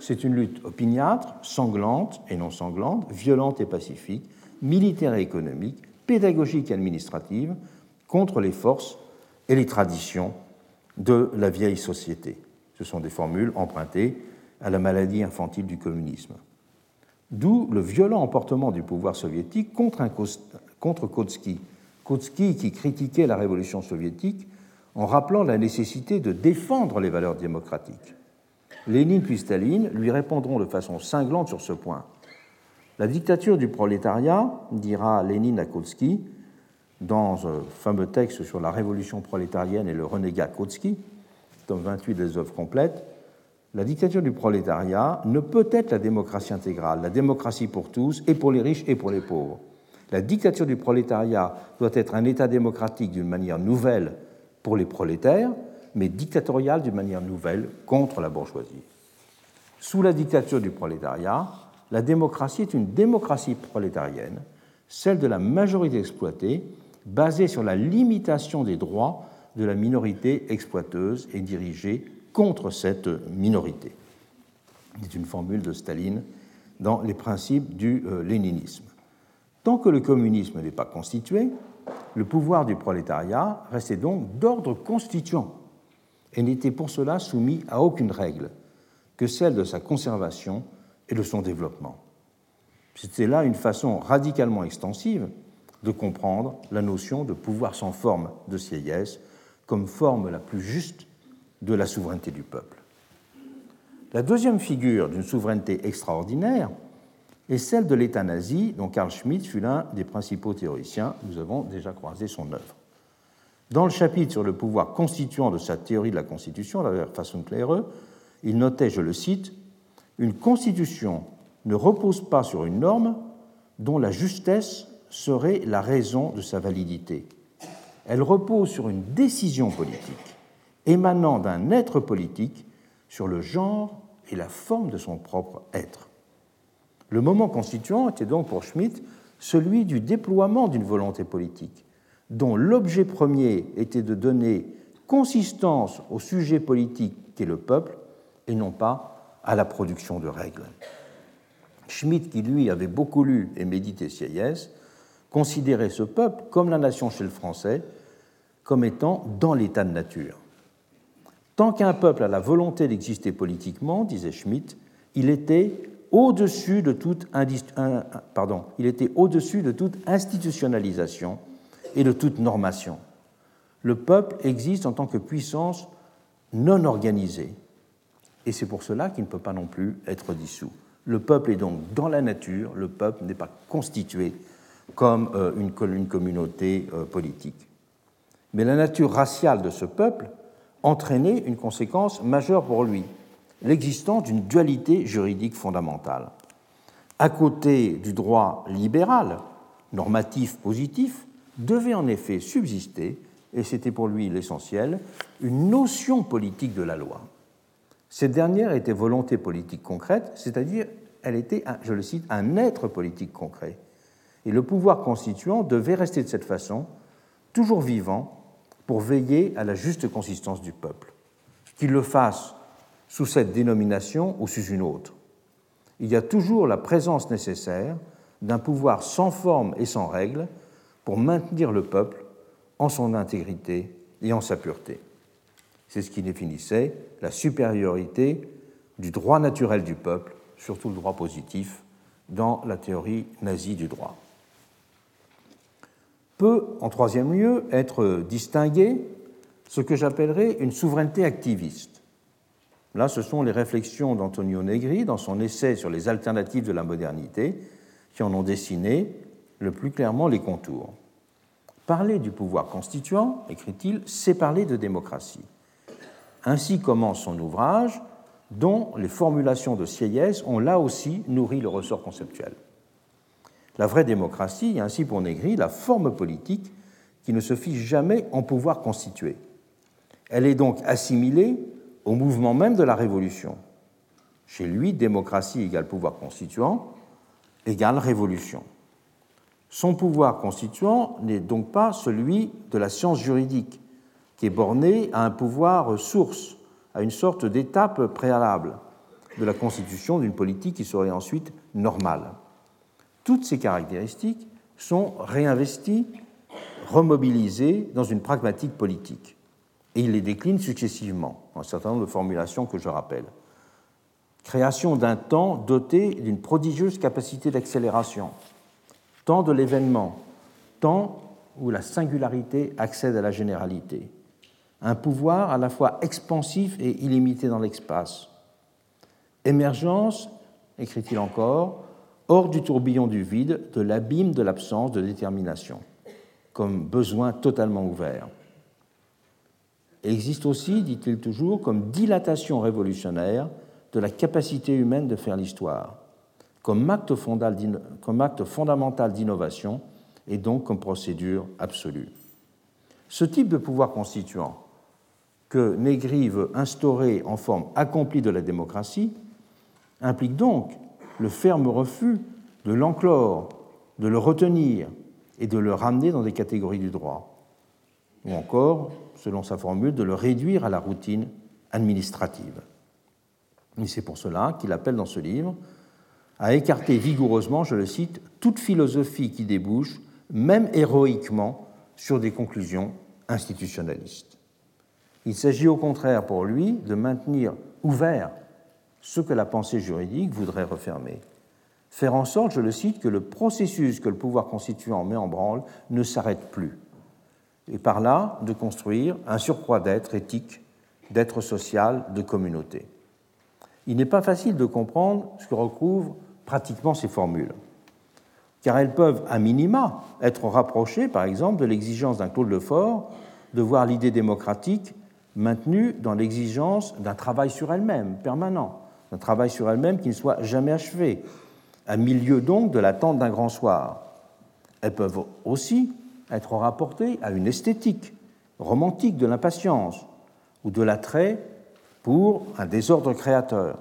C'est une lutte opiniâtre, sanglante et non sanglante, violente et pacifique, militaire et économique, pédagogique et administrative, contre les forces et les traditions de la vieille société. Ce sont des formules empruntées à la maladie infantile du communisme. D'où le violent emportement du pouvoir soviétique contre, un, contre qui critiquait la révolution soviétique en rappelant la nécessité de défendre les valeurs démocratiques. Lénine puis Staline lui répondront de façon cinglante sur ce point. La dictature du prolétariat, dira Lénine à Kautsky, dans un fameux texte sur la révolution prolétarienne et le renégat Kautsky, tome 28 des œuvres complètes, la dictature du prolétariat ne peut être la démocratie intégrale, la démocratie pour tous, et pour les riches et pour les pauvres. La dictature du prolétariat doit être un État démocratique d'une manière nouvelle pour les prolétaires, mais dictatorial d'une manière nouvelle contre la bourgeoisie. Sous la dictature du prolétariat, la démocratie est une démocratie prolétarienne, celle de la majorité exploitée, basée sur la limitation des droits de la minorité exploiteuse et dirigée contre cette minorité. C'est une formule de Staline dans les principes du euh, léninisme. Tant que le communisme n'est pas constitué, le pouvoir du prolétariat restait donc d'ordre constituant et n'était pour cela soumis à aucune règle que celle de sa conservation et de son développement. C'était là une façon radicalement extensive de comprendre la notion de pouvoir sans forme de Sieyès comme forme la plus juste de la souveraineté du peuple. La deuxième figure d'une souveraineté extraordinaire est celle de l'État nazi, dont Karl Schmitt fut l'un des principaux théoriciens. Nous avons déjà croisé son œuvre. Dans le chapitre sur le pouvoir constituant de sa théorie de la Constitution, la façon claire, il notait, je le cite, Une constitution ne repose pas sur une norme dont la justesse serait la raison de sa validité. Elle repose sur une décision politique émanant d'un être politique sur le genre et la forme de son propre être. Le moment constituant était donc pour Schmitt celui du déploiement d'une volonté politique, dont l'objet premier était de donner consistance au sujet politique qu'est le peuple et non pas à la production de règles. Schmitt, qui lui avait beaucoup lu et médité Sieyès, considérait ce peuple, comme la nation chez le français, comme étant dans l'état de nature. Tant qu'un peuple a la volonté d'exister politiquement, disait Schmitt, il était au-dessus de, toute il était au-dessus de toute institutionnalisation et de toute normation. Le peuple existe en tant que puissance non organisée, et c'est pour cela qu'il ne peut pas non plus être dissous. Le peuple est donc dans la nature, le peuple n'est pas constitué comme euh, une, communauté euh, politique. Mais la nature raciale de ce peuple entraîner une conséquence majeure pour lui, l'existence d'une dualité juridique fondamentale. À côté du droit libéral, normatif positif, devait en effet subsister, et c'était pour lui l'essentiel, une notion politique de la loi. Cette dernière était volonté politique concrète, c'est-à-dire elle était, je le cite, un être politique concret. Et le pouvoir constituant devait rester de cette façon, toujours vivant, pour veiller à la juste consistance du peuple, qu'il le fasse sous cette dénomination ou sous une autre. Il y a toujours la présence nécessaire d'un pouvoir sans forme et sans règle pour maintenir le peuple en son intégrité et en sa pureté. C'est ce qui définissait la supériorité du droit naturel du peuple, surtout le droit positif, dans la théorie nazie du droit peut, en troisième lieu, être distingué ce que j'appellerais une souveraineté activiste. Là, ce sont les réflexions d'Antonio Negri dans son essai sur les alternatives de la modernité qui en ont dessiné le plus clairement les contours. Parler du pouvoir constituant, écrit-il, c'est parler de démocratie. Ainsi commence son ouvrage, dont les formulations de Sieyès ont là aussi nourri le ressort conceptuel. La vraie démocratie ainsi pour Négri la forme politique qui ne se fiche jamais en pouvoir constitué. Elle est donc assimilée au mouvement même de la Révolution. Chez lui, démocratie égale pouvoir constituant égale révolution. Son pouvoir constituant n'est donc pas celui de la science juridique, qui est borné à un pouvoir source, à une sorte d'étape préalable de la constitution d'une politique qui serait ensuite normale. Toutes ces caractéristiques sont réinvesties, remobilisées dans une pragmatique politique. Et il les décline successivement, un certain nombre de formulations que je rappelle. création d'un temps doté d'une prodigieuse capacité d'accélération, temps de l'événement, temps où la singularité accède à la généralité, un pouvoir à la fois expansif et illimité dans l'espace. Émergence, écrit-il encore, hors du tourbillon du vide, de l'abîme de l'absence de détermination, comme besoin totalement ouvert. existe aussi, dit-il toujours, comme dilatation révolutionnaire de la capacité humaine de faire l'histoire, comme acte fondamental d'innovation et donc comme procédure absolue. Ce type de pouvoir constituant que Négri veut instaurer en forme accomplie de la démocratie implique donc le ferme refus de l'enclore, de le retenir et de le ramener dans des catégories du droit, ou encore, selon sa formule, de le réduire à la routine administrative. Et c'est pour cela qu'il appelle dans ce livre à écarter vigoureusement, je le cite, toute philosophie qui débouche, même héroïquement, sur des conclusions institutionnalistes. Il s'agit au contraire pour lui de maintenir ouvert ce que la pensée juridique voudrait refermer. Faire en sorte, je le cite, que le processus que le pouvoir constituant met en branle ne s'arrête plus. Et par là, de construire un surcroît d'être éthique, d'être social, de communauté. Il n'est pas facile de comprendre ce que recouvrent pratiquement ces formules, car elles peuvent, à minima, être rapprochées, par exemple, de l'exigence d'un Claude Lefort de voir l'idée démocratique maintenue dans l'exigence d'un travail sur elle-même permanent, d'un travail sur elle-même qui ne soit jamais achevé, à milieu donc de l'attente d'un grand soir. Elles peuvent aussi être rapportées à une esthétique romantique de l'impatience ou de l'attrait pour un désordre créateur,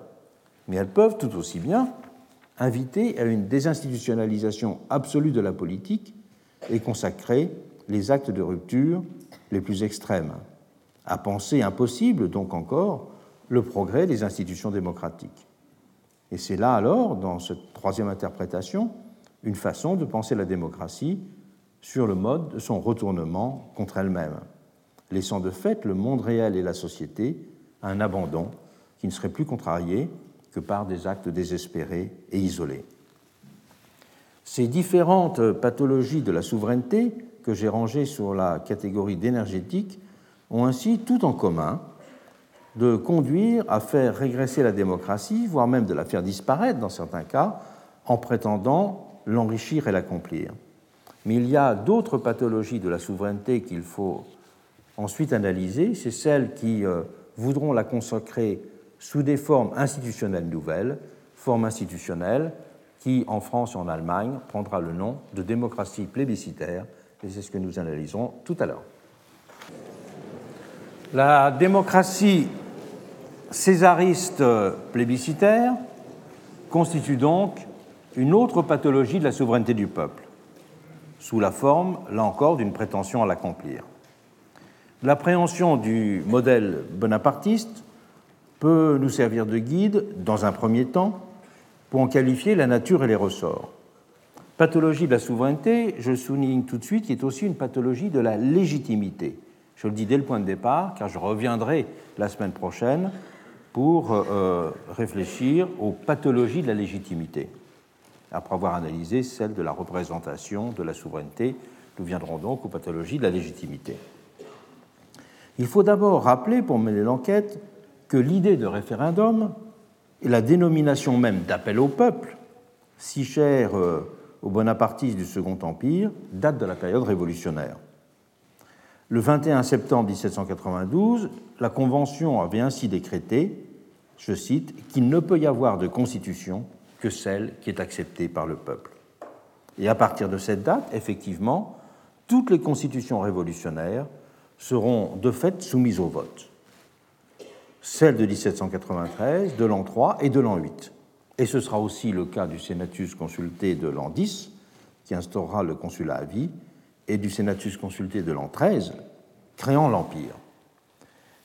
mais elles peuvent tout aussi bien inviter à une désinstitutionnalisation absolue de la politique et consacrer les actes de rupture les plus extrêmes, à penser impossible, donc encore, le progrès des institutions démocratiques. Et c'est là alors, dans cette troisième interprétation, une façon de penser la démocratie sur le mode de son retournement contre elle-même, laissant de fait le monde réel et la société à un abandon qui ne serait plus contrarié que par des actes désespérés et isolés. Ces différentes pathologies de la souveraineté que j'ai rangées sur la catégorie d'énergétique ont ainsi tout en commun de conduire à faire régresser la démocratie, voire même de la faire disparaître dans certains cas, en prétendant l'enrichir et l'accomplir. Mais il y a d'autres pathologies de la souveraineté qu'il faut ensuite analyser, c'est celles qui euh, voudront la consacrer sous des formes institutionnelles nouvelles, formes institutionnelles qui, en France et en Allemagne, prendra le nom de démocratie plébiscitaire, et c'est ce que nous analyserons tout à l'heure. La démocratie césariste plébiscitaire constitue donc une autre pathologie de la souveraineté du peuple, sous la forme, là encore, d'une prétention à l'accomplir. L'appréhension du modèle bonapartiste peut nous servir de guide, dans un premier temps, pour en qualifier la nature et les ressorts. Pathologie de la souveraineté, je souligne tout de suite, qui est aussi une pathologie de la légitimité. Je le dis dès le point de départ, car je reviendrai la semaine prochaine pour euh, réfléchir aux pathologies de la légitimité. Après avoir analysé celle de la représentation de la souveraineté, nous viendrons donc aux pathologies de la légitimité. Il faut d'abord rappeler, pour mener l'enquête, que l'idée de référendum et la dénomination même d'appel au peuple, si chère euh, aux bonapartistes du Second Empire, datent de la période révolutionnaire. Le 21 septembre 1792, la Convention avait ainsi décrété, je cite, qu'il ne peut y avoir de constitution que celle qui est acceptée par le peuple. Et à partir de cette date, effectivement, toutes les constitutions révolutionnaires seront de fait soumises au vote celle de 1793, de l'an 3 et de l'an 8. Et ce sera aussi le cas du Senatus consulté de l'an 10, qui instaurera le consulat à vie, et du Senatus consulté de l'an 13, créant l'Empire.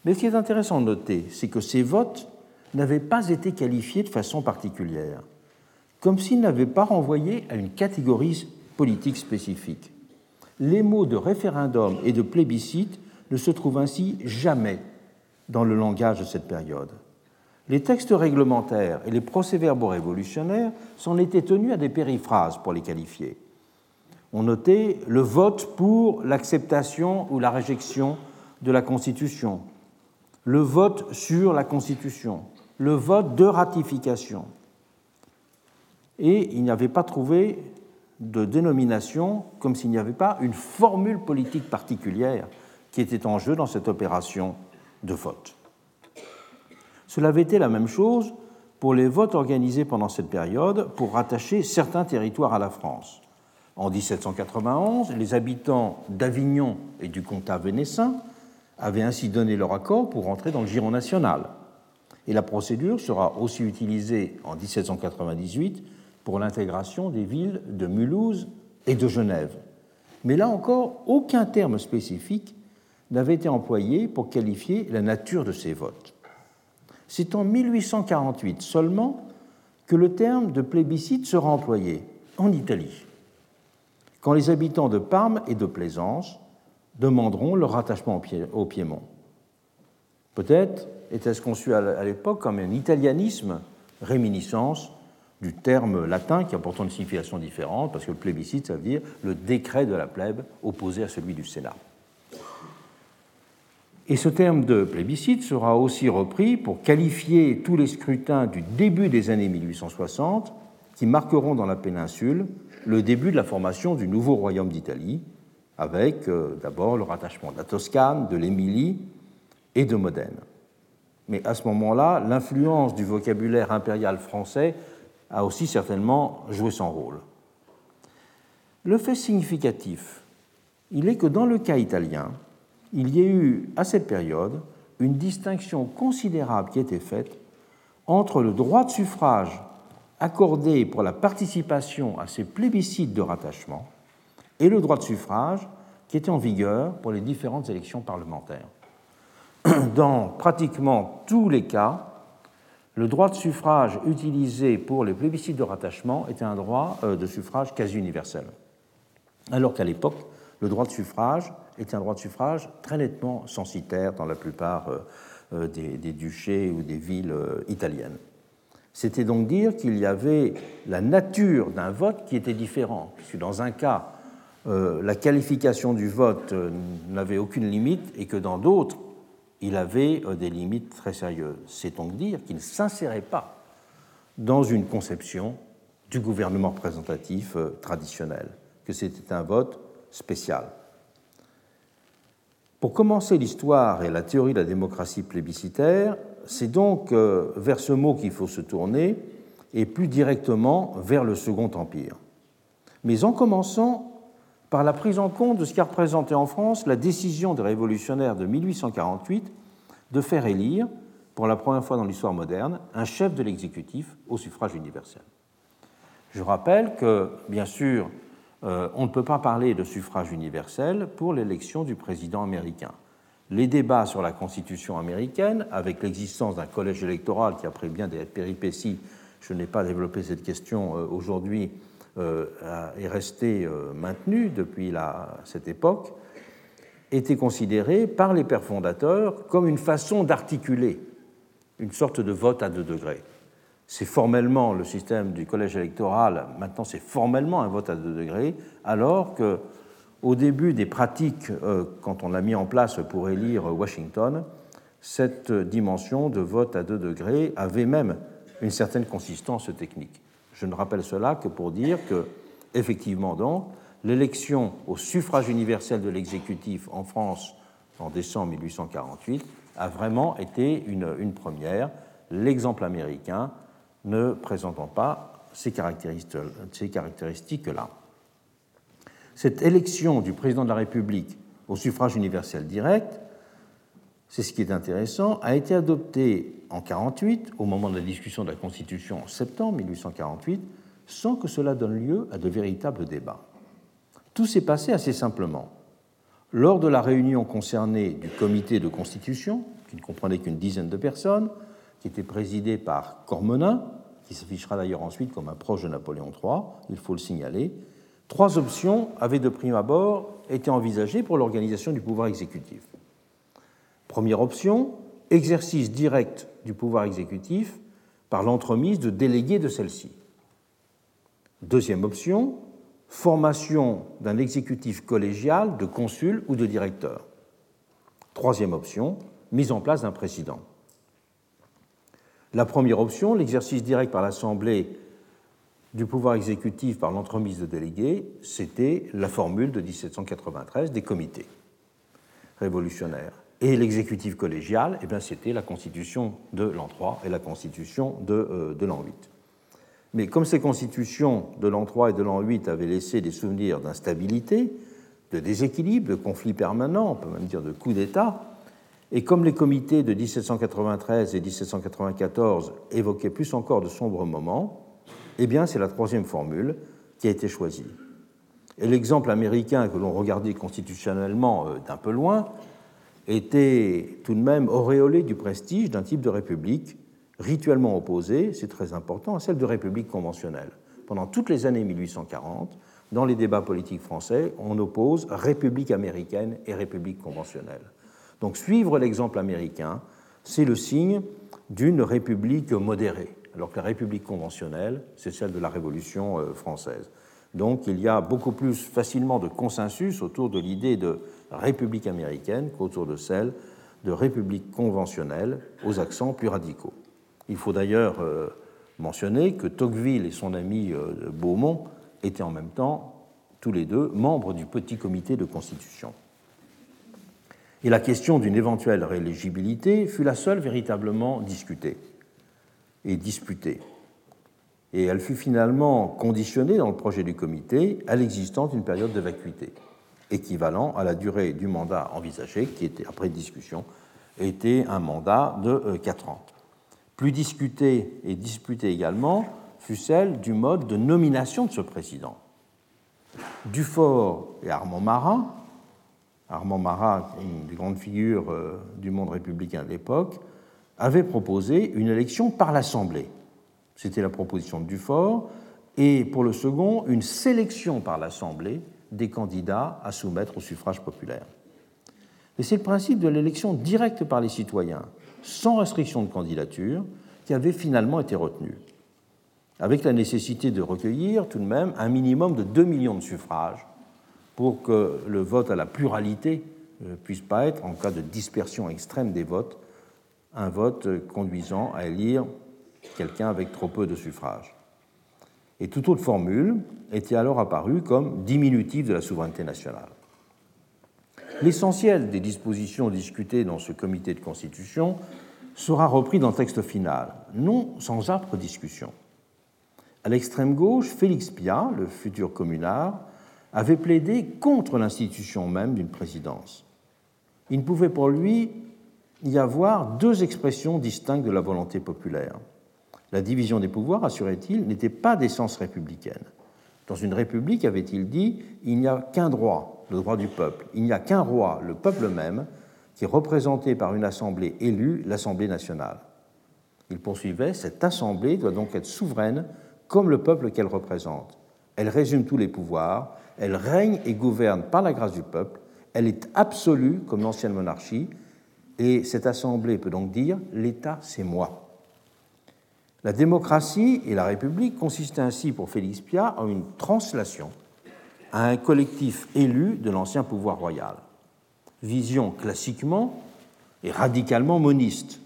Mais ce qui est intéressant de noter, c'est que ces votes n'avaient pas été qualifiés de façon particulière, comme s'ils n'avaient pas renvoyé à une catégorie politique spécifique. Les mots de référendum et de plébiscite ne se trouvent ainsi jamais dans le langage de cette période. les textes réglementaires et les procès-verbaux révolutionnaires s'en étaient tenus à des périphrases pour les qualifier. On notait le vote pour l'acceptation ou la réjection de la Constitution, le vote sur la Constitution, le vote de ratification. Et il n'y avait pas trouvé de dénomination comme s'il n'y avait pas une formule politique particulière qui était en jeu dans cette opération de vote. Cela avait été la même chose pour les votes organisés pendant cette période pour rattacher certains territoires à la France. En 1791, les habitants d'Avignon et du comtat vénessin avaient ainsi donné leur accord pour entrer dans le giron national. Et la procédure sera aussi utilisée en 1798 pour l'intégration des villes de Mulhouse et de Genève. Mais là encore, aucun terme spécifique n'avait été employé pour qualifier la nature de ces votes. C'est en 1848 seulement que le terme de plébiscite sera employé en Italie, quand les habitants de Parme et de Plaisance demanderont leur rattachement au Piémont. Peut-être était-ce conçu à l'époque comme un italianisme réminiscence du terme latin qui a pourtant une signification différente, parce que le plébiscite, ça veut dire le décret de la plèbe opposé à celui du Sénat. Et ce terme de plébiscite sera aussi repris pour qualifier tous les scrutins du début des années 1860 qui marqueront dans la péninsule le début de la formation du nouveau royaume d'Italie, avec euh, d'abord le rattachement de la Toscane, de l'Émilie et de Modène. Mais à ce moment-là, l'influence du vocabulaire impérial français a aussi certainement joué son rôle. Le fait significatif, il est que dans le cas italien, il y a eu à cette période une distinction considérable qui a été faite entre le droit de suffrage accordé pour la participation à ces plébiscites de rattachement et le droit de suffrage qui était en vigueur pour les différentes élections parlementaires. Dans pratiquement tous les cas, le droit de suffrage utilisé pour les plébiscites de rattachement était un droit euh, de suffrage quasi universel, alors qu'à l'époque, le droit de suffrage était un droit de suffrage très nettement censitaire dans la plupart euh, euh, des, duchés ou des villes italiennes. C'était donc dire qu'il y avait la nature d'un vote qui était différent, puisque dans un cas, la qualification du vote n'avait aucune limite et que dans d'autres, il avait des limites très sérieuses. C'est donc dire qu'il ne s'insérait pas dans une conception du gouvernement représentatif traditionnel, que c'était un vote spécial. Pour commencer l'histoire et la théorie de la démocratie plébiscitaire, c'est donc euh, vers ce mot qu'il faut se tourner, et plus directement vers le Second Empire. Mais en commençant par la prise en compte de ce qu'a représenté en France la décision des révolutionnaires de 1848 de faire élire, pour la première fois dans l'histoire moderne, un chef de l'exécutif au suffrage universel. Je rappelle que, bien sûr, euh, on ne peut pas parler de suffrage universel pour l'élection du président américain. Les débats sur la Constitution américaine, avec l'existence d'un collège électoral qui, après bien des péripéties, je n'ai pas développé cette question euh, aujourd'hui, est resté maintenu depuis cette époque, étaient considérés par les pères fondateurs comme une façon d'articuler une sorte de vote à deux degrés c'est formellement le système du collège électoral, maintenant c'est formellement un vote à deux degrés, alors que au début des pratiques, euh, quand on l'a mis en place pour élire Washington, cette dimension de vote à deux degrés avait même une certaine consistance technique. Je ne rappelle cela que pour dire que, effectivement l'élection au suffrage universel de l'exécutif en France en décembre 1848 a vraiment été une première. L'exemple américain ne présentant pas ces caractéristiques-là. Cette élection du président de la République au suffrage universel direct, c'est ce qui est intéressant, a été adoptée en 1948, au moment de la discussion de la Constitution en septembre 1848, sans que cela donne lieu à de véritables débats. Tout s'est passé assez simplement. Lors de la réunion concernée du comité de constitution, qui ne comprenait qu'une dizaine de personnes, qui était présidé par Cormenin, qui s'affichera d'ailleurs ensuite comme un proche de Napoléon III, il faut le signaler, trois options avaient de prime abord été envisagées pour l'organisation du pouvoir exécutif. Première option, exercice direct du pouvoir exécutif par l'entremise de délégués de celle-ci. Deuxième option, formation d'un exécutif collégial de consul ou de directeur. Troisième option, mise en place d'un président. La première option, l'exercice direct par l'Assemblée du pouvoir exécutif par l'entremise de délégués, c'était la formule de 1793 des comités révolutionnaires. Et l'exécutif collégial, eh c'était la constitution de l'an 3 et la constitution de, euh, de l'an 8. Mais comme ces constitutions de l'an 3 et de l'an 8 avaient laissé des souvenirs d'instabilité, de déséquilibre, de conflits permanents, on peut même dire de coups d'État, et comme les comités de 1793 et 1794 évoquaient plus encore de sombres moments, eh bien c'est la troisième formule qui a été choisie. Et l'exemple américain que l'on regardait constitutionnellement euh, d'un peu loin était tout de même auréolé du prestige d'un type de république rituellement opposée, c'est très important, à celle de république conventionnelle. Pendant toutes les années 1840, dans les débats politiques français, on oppose république américaine et république conventionnelle. Donc suivre l'exemple américain, c'est le signe d'une république modérée, alors que la république conventionnelle, c'est celle de la Révolution euh, française. Donc il y a beaucoup plus facilement de consensus autour de l'idée de république américaine qu'autour de celle de république conventionnelle aux accents plus radicaux. Il faut d'ailleurs euh, mentionner que Tocqueville et son ami euh, Beaumont étaient en même temps, tous les deux, membres du petit comité de constitution. Et la question d'une éventuelle rééligibilité fut la seule véritablement discutée et disputée. Et elle fut finalement conditionnée dans le projet du comité à l'existence d'une période de vacuité, équivalent à la durée du mandat envisagé, qui était, après discussion, était un mandat de 4 euh, ans. Plus discutée et disputée également fut celle du mode de nomination de ce président. Dufort et Armand Marat, Armand Marat, une des grandes figures euh, du monde républicain de l'époque, avaient proposé une élection par l'Assemblée. C'était la proposition de Dufort, et pour le second, une sélection par l'Assemblée des candidats à soumettre au suffrage populaire. Et c'est le principe de l'élection directe par les citoyens sans restriction de candidature, qui avait finalement été retenu, avec la nécessité de recueillir tout de même un minimum de 2 millions de suffrages pour que le vote à la pluralité ne euh, puisse pas être, en cas de dispersion extrême des votes, un vote conduisant à élire quelqu'un avec trop peu de suffrages. Et toute autre formule était alors apparue comme diminutive de la souveraineté nationale. L'essentiel des dispositions discutées dans ce comité de constitution sera repris dans le texte final, non sans âpre discussion. À l'extrême gauche, Félix Piat, le futur communard, avait plaidé contre l'institution même d'une présidence. Il ne pouvait pour lui y avoir deux expressions distinctes de la volonté populaire. La division des pouvoirs, assurait-il, n'était pas d'essence républicaine. Dans une république, avait-il dit, il n'y a qu'un droit, le droit du peuple. Il n'y a qu'un roi, le peuple même, qui est représenté par une assemblée élue, l'Assemblée nationale. Il poursuivait, cette assemblée doit donc être souveraine comme le peuple qu'elle représente. Elle résume tous les pouvoirs, elle règne et gouverne par la grâce du peuple, elle est absolue comme l'ancienne monarchie, et cette assemblée peut donc dire l'État, c'est moi. La démocratie et la République consistaient ainsi pour Félix Piat en une translation à un collectif élu de l'ancien pouvoir royal. Vision classiquement et radicalement moniste,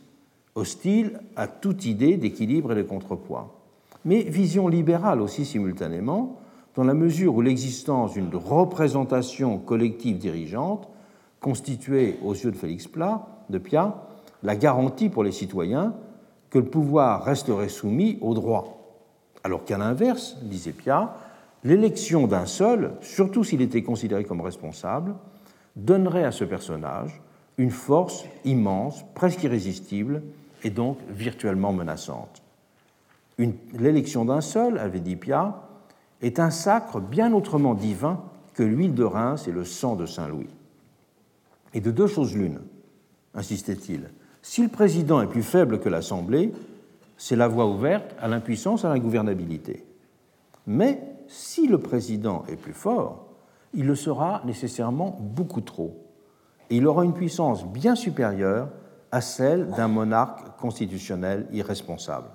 hostile à toute idée d'équilibre et de contrepoids. Mais vision libérale aussi simultanément, dans la mesure où l'existence d'une représentation collective dirigeante constituait aux yeux de Félix Piat la garantie pour les citoyens le pouvoir resterait soumis au droit. Alors qu'à l'inverse, disait Piat, l'élection d'un seul, surtout s'il était considéré comme responsable, donnerait à ce personnage une force immense, presque irrésistible, et donc virtuellement menaçante. L'élection d'un seul, avait dit Pia, est un sacre bien autrement divin que l'huile de Reims et le sang de Saint-Louis. Et de deux choses l'une, insistait-il. Si le président est plus faible que l'Assemblée, c'est la voie ouverte à l'impuissance, à l'ingouvernabilité. Mais si le président est plus fort, il le sera nécessairement beaucoup trop. Et il aura une puissance bien supérieure à celle d'un monarque constitutionnel irresponsable.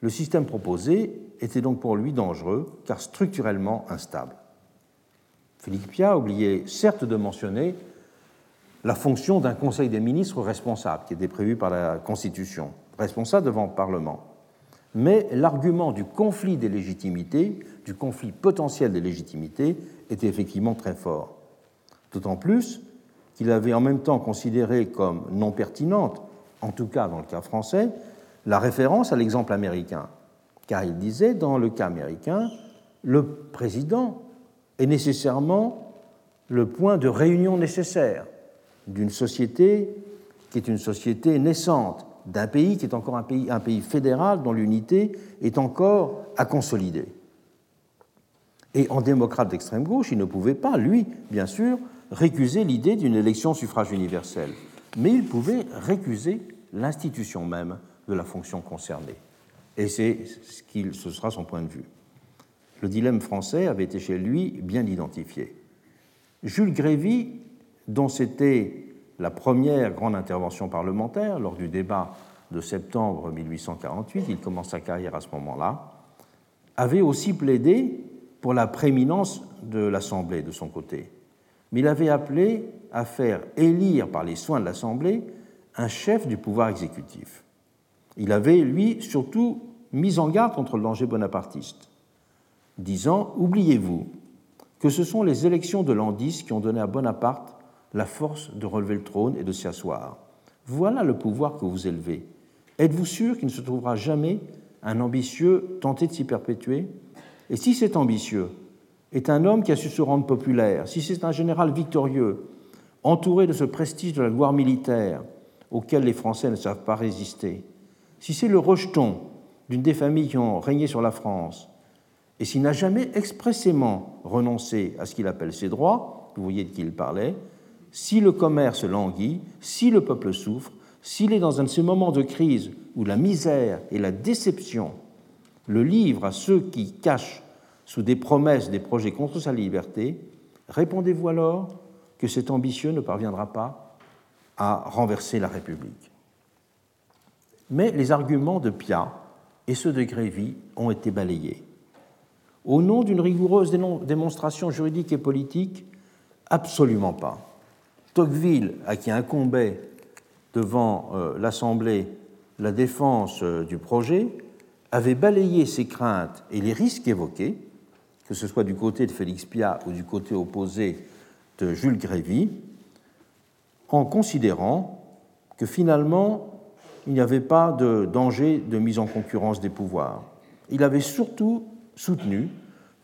Le système proposé était donc pour lui dangereux, car structurellement instable. Philippe Pia oubliait certes de mentionner la fonction d'un Conseil des ministres responsable, qui était prévu par la Constitution, responsable devant le Parlement. Mais l'argument du conflit des légitimités, du conflit potentiel des légitimités, était effectivement très fort. D'autant plus qu'il avait en même temps considéré comme non pertinente, en tout cas dans le cas français, la référence à l'exemple américain. Car il disait, dans le cas américain, le président est nécessairement le point de réunion nécessaire d'une société qui est une société naissante, d'un pays qui est encore un pays, fédéral dont l'unité est encore à consolider. Et en démocrate d'extrême gauche, il ne pouvait pas, lui, bien sûr, récuser l'idée d'une élection suffrage universel, mais il pouvait récuser l'institution même de la fonction concernée. Et c'est ce, qui, ce sera son point de vue. Le dilemme français avait été chez lui bien identifié. Jules Grévy, dont c'était la première grande intervention parlementaire lors du débat de septembre 1848, il commence sa carrière à ce moment-là, avait aussi plaidé pour la prééminence de l'Assemblée de son côté. Mais il avait appelé à faire élire par les soins de l'Assemblée un chef du pouvoir exécutif. Il avait, lui, surtout mis en garde contre le danger bonapartiste, disant Oubliez-vous que ce sont les élections de l'an 10 qui ont donné à Bonaparte la force de relever le trône et de s'y asseoir. Voilà le pouvoir que vous élevez. Êtes-vous sûr qu'il ne se trouvera jamais un ambitieux tenté de s'y perpétuer? Et si cet ambitieux est un homme qui a su se rendre populaire, si c'est un général victorieux, entouré de ce prestige de la gloire militaire auquel les Français ne savent pas résister, si c'est le rejeton d'une des familles qui ont régné sur la France, et s'il n'a jamais expressément renoncé à ce qu'il appelle ses droits, vous voyez de qui il parlait, si le commerce languit, si le peuple souffre, s'il est dans un de ces moments de crise où la misère et la déception le livrent à ceux qui cachent sous des promesses des projets contre sa liberté, répondez-vous alors que cet ambitieux ne parviendra pas à renverser la République. Mais les arguments de Pia et ceux de Grévy ont été balayés. Au nom d'une rigoureuse démonstration juridique et politique, absolument pas. Tocqueville, à qui incombait devant euh, l'Assemblée la défense euh, du projet, avait balayé ses craintes et les risques évoqués, que ce soit du côté de Félix Piat ou du côté opposé de Jules Grévy, en considérant que finalement, il n'y avait pas de danger de mise en concurrence des pouvoirs. Il avait surtout soutenu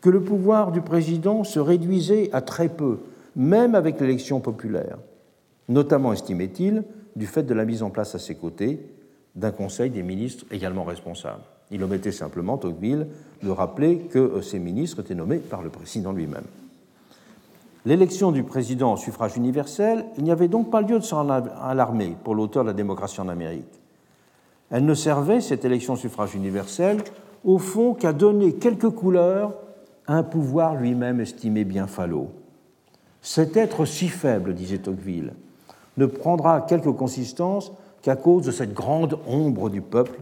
que le pouvoir du président se réduisait à très peu, même avec l'élection populaire, notamment, estimait-il, du fait de la mise en place à ses côtés d'un Conseil des ministres également responsable. Il omettait simplement, Tocqueville, de rappeler que euh, ces ministres étaient nommés par le président lui-même. L'élection du président au suffrage universel, il n'y avait donc pas lieu de s'en alarmer pour l'auteur de la démocratie en Amérique. Elle ne servait, cette élection au suffrage universel, au fond qu'à donner quelques couleurs à un pouvoir lui-même estimé bien falot. Cet être si faible, disait Tocqueville, ne prendra quelque consistance qu'à cause de cette grande ombre du peuple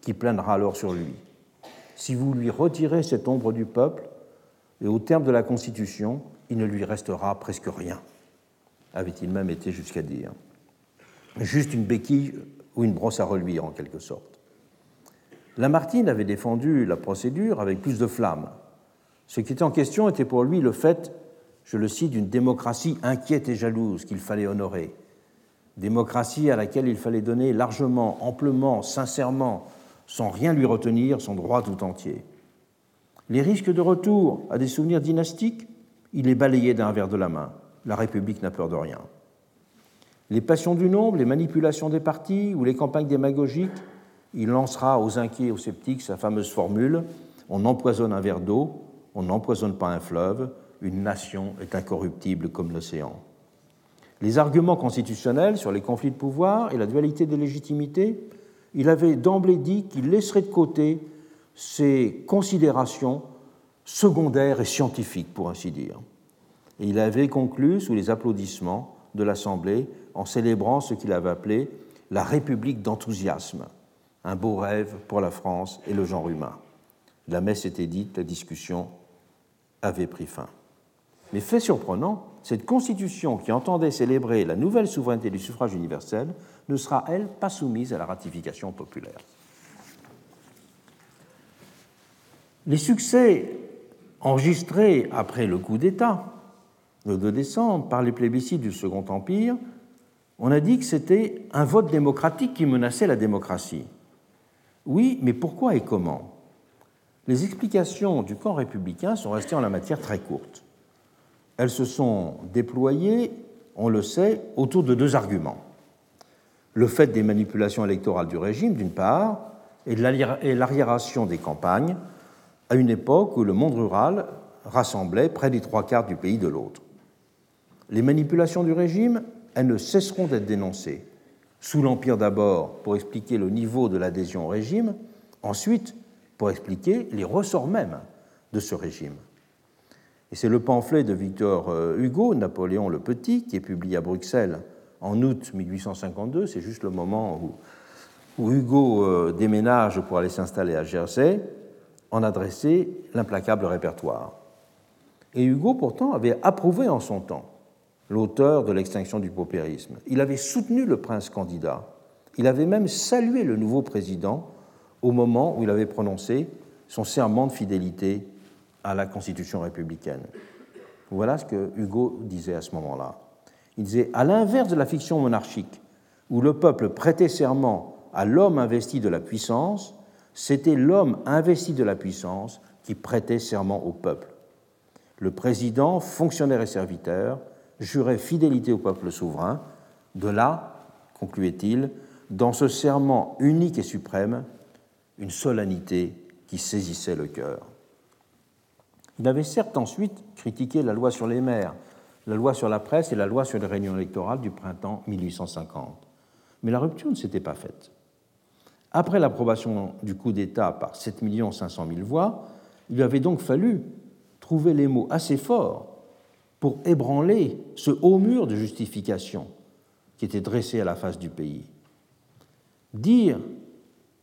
qui planera alors sur lui. Si vous lui retirez cette ombre du peuple, et au terme de la Constitution, il ne lui restera presque rien, avait-il même été jusqu'à dire. Juste une béquille ou une brosse à reluire en quelque sorte. Lamartine avait défendu la procédure avec plus de flamme. Ce qui était en question était pour lui le fait je le cite, d'une démocratie inquiète et jalouse qu'il fallait honorer, démocratie à laquelle il fallait donner largement, amplement, sincèrement, sans rien lui retenir, son droit tout entier. Les risques de retour à des souvenirs dynastiques, il les balayait d'un verre de la main. La République n'a peur de rien. Les passions du nombre, les manipulations des partis ou les campagnes démagogiques, il lancera aux inquiets et aux sceptiques sa fameuse formule on empoisonne un verre d'eau, on n'empoisonne pas un fleuve, une nation est incorruptible comme l'océan. Les arguments constitutionnels sur les conflits de pouvoir et la dualité des légitimités, il avait d'emblée dit qu'il laisserait de côté ces considérations secondaires et scientifiques, pour ainsi dire. Et il avait conclu, sous les applaudissements, de l'Assemblée en célébrant ce qu'il avait appelé la République d'enthousiasme, un beau rêve pour la France et le genre humain. La messe était dite, la discussion avait pris fin. Mais fait surprenant, cette constitution qui entendait célébrer la nouvelle souveraineté du suffrage universel ne sera, elle, pas soumise à la ratification populaire. Les succès enregistrés après le coup d'État, le 2 décembre, par les plébiscites du Second Empire, on a dit que c'était un vote démocratique qui menaçait la démocratie. Oui, mais pourquoi et comment? Les explications du camp républicain sont restées en la matière très courtes. Elles se sont déployées, on le sait, autour de deux arguments. Le fait des manipulations électorales du régime, d'une part, et l'arriération des campagnes, à une époque où le monde rural rassemblait près des trois quarts du pays de l'autre. Les manipulations du régime, elles ne cesseront d'être dénoncées. Sous l'Empire d'abord pour expliquer le niveau de l'adhésion au régime, ensuite pour expliquer les ressorts mêmes de ce régime. Et c'est le pamphlet de Victor euh, Hugo, Napoléon le Petit, qui est publié à Bruxelles en août 1852. C'est juste le moment où, Hugo euh, déménage pour aller s'installer à Jersey, en adressait l'implacable répertoire. Et Hugo, pourtant, avait approuvé en son temps l'auteur de l'extinction du paupérisme. Il avait soutenu le prince candidat. Il avait même salué le nouveau président au moment où il avait prononcé son serment de fidélité à la Constitution républicaine. Voilà ce que Hugo disait à ce moment-là. Il disait, à l'inverse de la fiction monarchique, où le peuple prêtait serment à l'homme investi de la puissance, c'était l'homme investi de la puissance qui prêtait serment au peuple. Le président, fonctionnaire et serviteur, jurait fidélité au peuple souverain. De là, concluait-il, dans ce serment unique et suprême, une solennité qui saisissait le cœur. Il avait certes ensuite critiqué la loi sur les maires, la loi sur la presse et la loi sur les réunions électorales du printemps 1850. Mais la rupture ne s'était pas faite. Après l'approbation du coup d'État par 7 500 000 voix, il lui avait donc fallu trouver les mots assez forts pour ébranler ce haut mur de justification qui était dressé à la face du pays. Dire,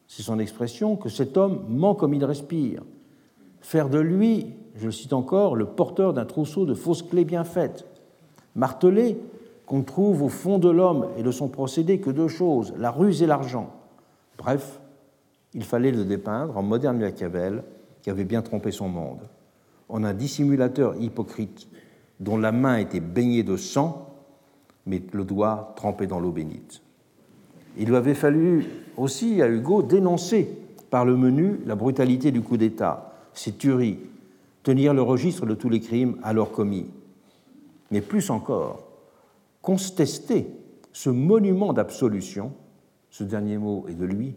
c'est son expression, que cet homme ment comme il respire, faire de lui, je cite encore, le porteur d'un trousseau de fausses clés bien faites, marteler qu'on trouve au fond de l'homme et de son procédé que deux choses, la ruse et l'argent, Bref, il fallait le dépeindre en moderne Machiavel qui avait bien trompé son monde, en un dissimulateur hypocrite dont la main était baignée de sang, mais le doigt trempé dans l'eau bénite. Il lui avait fallu aussi à Hugo dénoncer par le menu la brutalité du coup d'État, ses tueries, tenir le registre de tous les crimes alors commis. Mais plus encore, contester ce monument d'absolution ce dernier mot est de lui,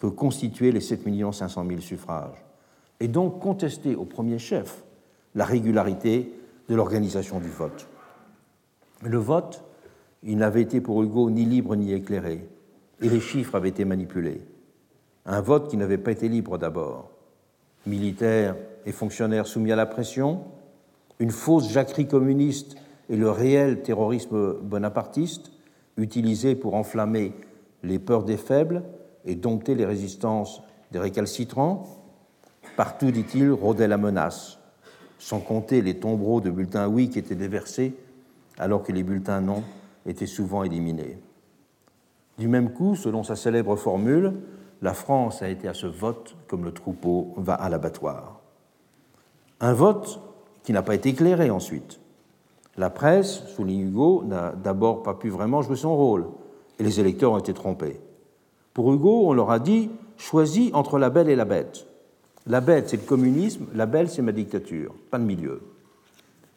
que constituer les 7 500 000 suffrages, et donc contester au premier chef la régularité de l'organisation du vote. Le vote, il n'avait été pour Hugo ni libre ni éclairé, et les chiffres avaient été manipulés. Un vote qui n'avait pas été libre d'abord. Militaires et fonctionnaires soumis à la pression, une fausse jacquerie communiste et le réel terrorisme bonapartiste, utilisé pour enflammer les peurs des faibles et dompter les résistances des récalcitrants. Partout, dit-il, rôdait la menace, sans compter les tombereaux de bulletins oui qui étaient déversés, alors que les bulletins non étaient souvent éliminés. Du même coup, selon sa célèbre formule, la France a été à ce vote comme le troupeau va à l'abattoir. Un vote qui n'a pas été éclairé ensuite. La presse, souligne Hugo, n'a d'abord pas pu vraiment jouer son rôle et les électeurs ont été trompés. Pour Hugo, on leur a dit choisis entre la belle et la bête. La bête, c'est le communisme, la belle, c'est ma dictature, pas de milieu.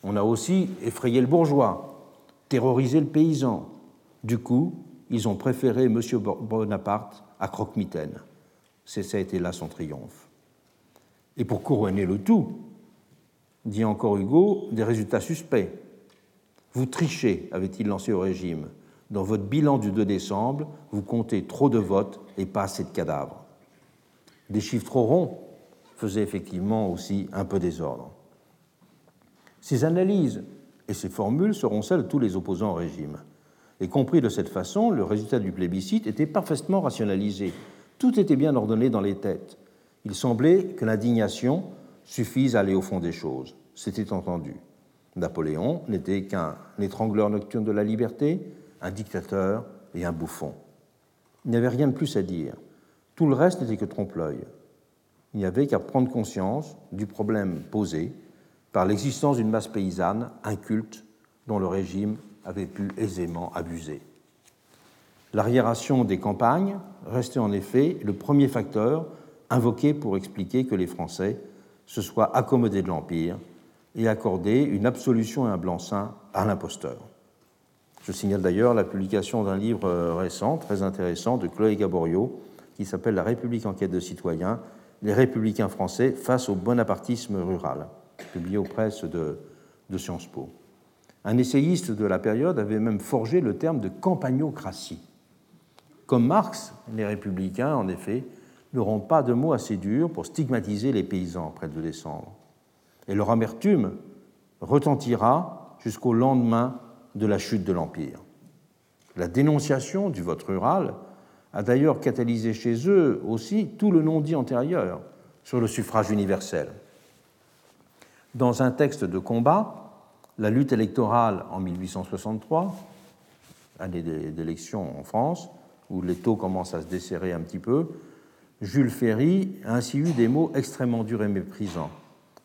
On a aussi effrayé le bourgeois, terrorisé le paysan. Du coup, ils ont préféré M. Bonaparte à Croque-Mitaine. Ça a été là son triomphe. Et pour couronner le tout, dit encore Hugo, des résultats suspects. Vous trichez, avait-il lancé au régime dans votre bilan du 2 décembre, vous comptez trop de votes et pas assez de cadavres. Des chiffres trop ronds faisaient effectivement aussi un peu désordre. Ces analyses et ces formules seront celles de tous les opposants au régime. Et compris de cette façon, le résultat du plébiscite était parfaitement rationalisé. Tout était bien ordonné dans les têtes. Il semblait que l'indignation suffise à aller au fond des choses. C'était entendu. Napoléon n'était qu'un étrangleur nocturne de la liberté, un dictateur et un bouffon. Il n'y avait rien de plus à dire. Tout le reste n'était que trompe-l'œil. Il n'y avait qu'à prendre conscience du problème posé par l'existence d'une masse paysanne inculte dont le régime avait pu aisément abuser. L'arriération des campagnes restait en effet le premier facteur invoqué pour expliquer que les Français se soient accommodés de l'Empire et accordé une absolution et un blanc-seing à l'imposteur. Je signale d'ailleurs la publication d'un livre récent, très intéressant, de Chloé Gaborio, qui s'appelle La République en quête de citoyens, les républicains français face au bonapartisme rural, publié aux presses de, de Sciences Po. Un essayiste de la période avait même forgé le terme de campagnocratie. Comme Marx, les républicains, en effet, n'auront pas de mots assez durs pour stigmatiser les paysans près de décembre. Et leur amertume retentira jusqu'au lendemain de la chute de l'Empire. La dénonciation du vote rural a d'ailleurs catalysé chez eux aussi tout le non-dit antérieur sur le suffrage universel. Dans un texte de combat, la lutte électorale en 1863, année d'élection en France, où les taux commencent à se desserrer un petit peu, Jules Ferry a ainsi eu des mots extrêmement durs et méprisants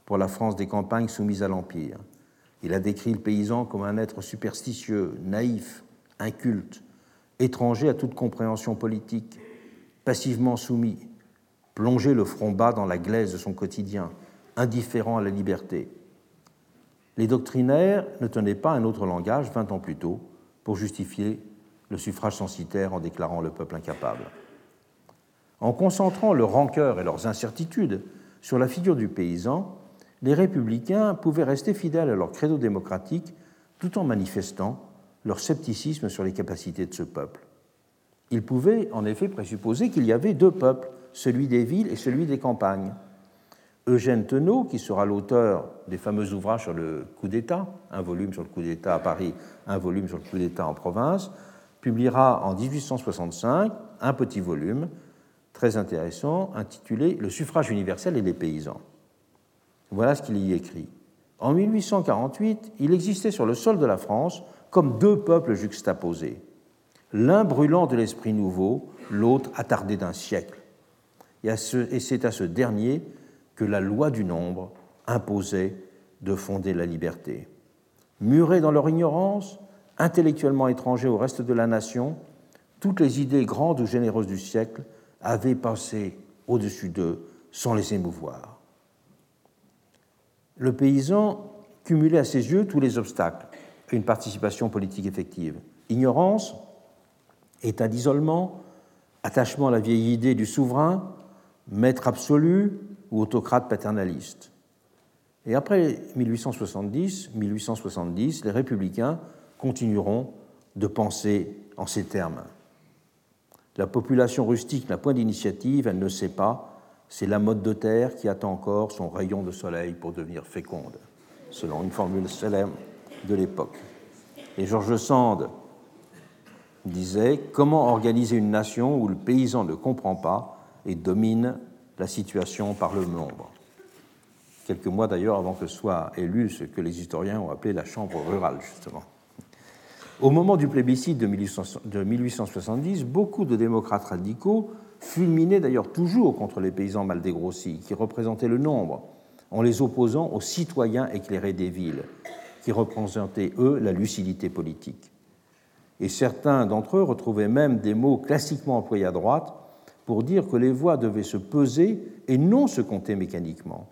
pour la France des campagnes soumises à l'Empire. Il a décrit le paysan comme un être superstitieux, naïf, inculte, étranger à toute compréhension politique, passivement soumis, plongé le front bas dans la glaise de son quotidien, indifférent à la liberté. Les doctrinaires ne tenaient pas un autre langage vingt ans plus tôt pour justifier le suffrage censitaire en déclarant le peuple incapable. En concentrant leur rancœur et leurs incertitudes sur la figure du paysan, les républicains pouvaient rester fidèles à leur credo démocratique tout en manifestant leur scepticisme sur les capacités de ce peuple. Ils pouvaient en effet présupposer qu'il y avait deux peuples, celui des villes et celui des campagnes. Eugène Tenot, qui sera l'auteur des fameux ouvrages sur le coup d'État, un volume sur le coup d'État à Paris, un volume sur le coup d'État en province, publiera en 1865 un petit volume très intéressant intitulé Le suffrage universel et les paysans. Voilà ce qu'il y écrit. En 1848, il existait sur le sol de la France comme deux peuples juxtaposés, l'un brûlant de l'esprit nouveau, l'autre attardé d'un siècle. Et c'est à ce dernier que la loi du nombre imposait de fonder la liberté. Murés dans leur ignorance, intellectuellement étrangers au reste de la nation, toutes les idées grandes ou généreuses du siècle avaient passé au-dessus d'eux sans les émouvoir. Le paysan cumulait à ses yeux tous les obstacles une participation politique effective. Ignorance, état d'isolement, attachement à la vieille idée du souverain, maître absolu ou autocrate paternaliste. Et après 1870, 1870, les républicains continueront de penser en ces termes. La population rustique n'a point d'initiative, elle ne sait pas, c'est la mode de terre qui attend encore son rayon de soleil pour devenir féconde, selon une formule célèbre de l'époque. Et Georges Sand disait Comment organiser une nation où le paysan ne comprend pas et domine la situation par le nombre? Quelques mois d'ailleurs avant que soit élu ce que les historiens ont appelé la Chambre rurale, justement. Au moment du plébiscite de 1870, beaucoup de démocrates radicaux fulminaient d'ailleurs toujours contre les paysans mal dégrossis, qui représentaient le nombre, en les opposant aux citoyens éclairés des villes, qui représentaient, eux, la lucidité politique. Et certains d'entre eux retrouvaient même des mots classiquement employés à droite pour dire que les voix devaient se peser et non se compter mécaniquement.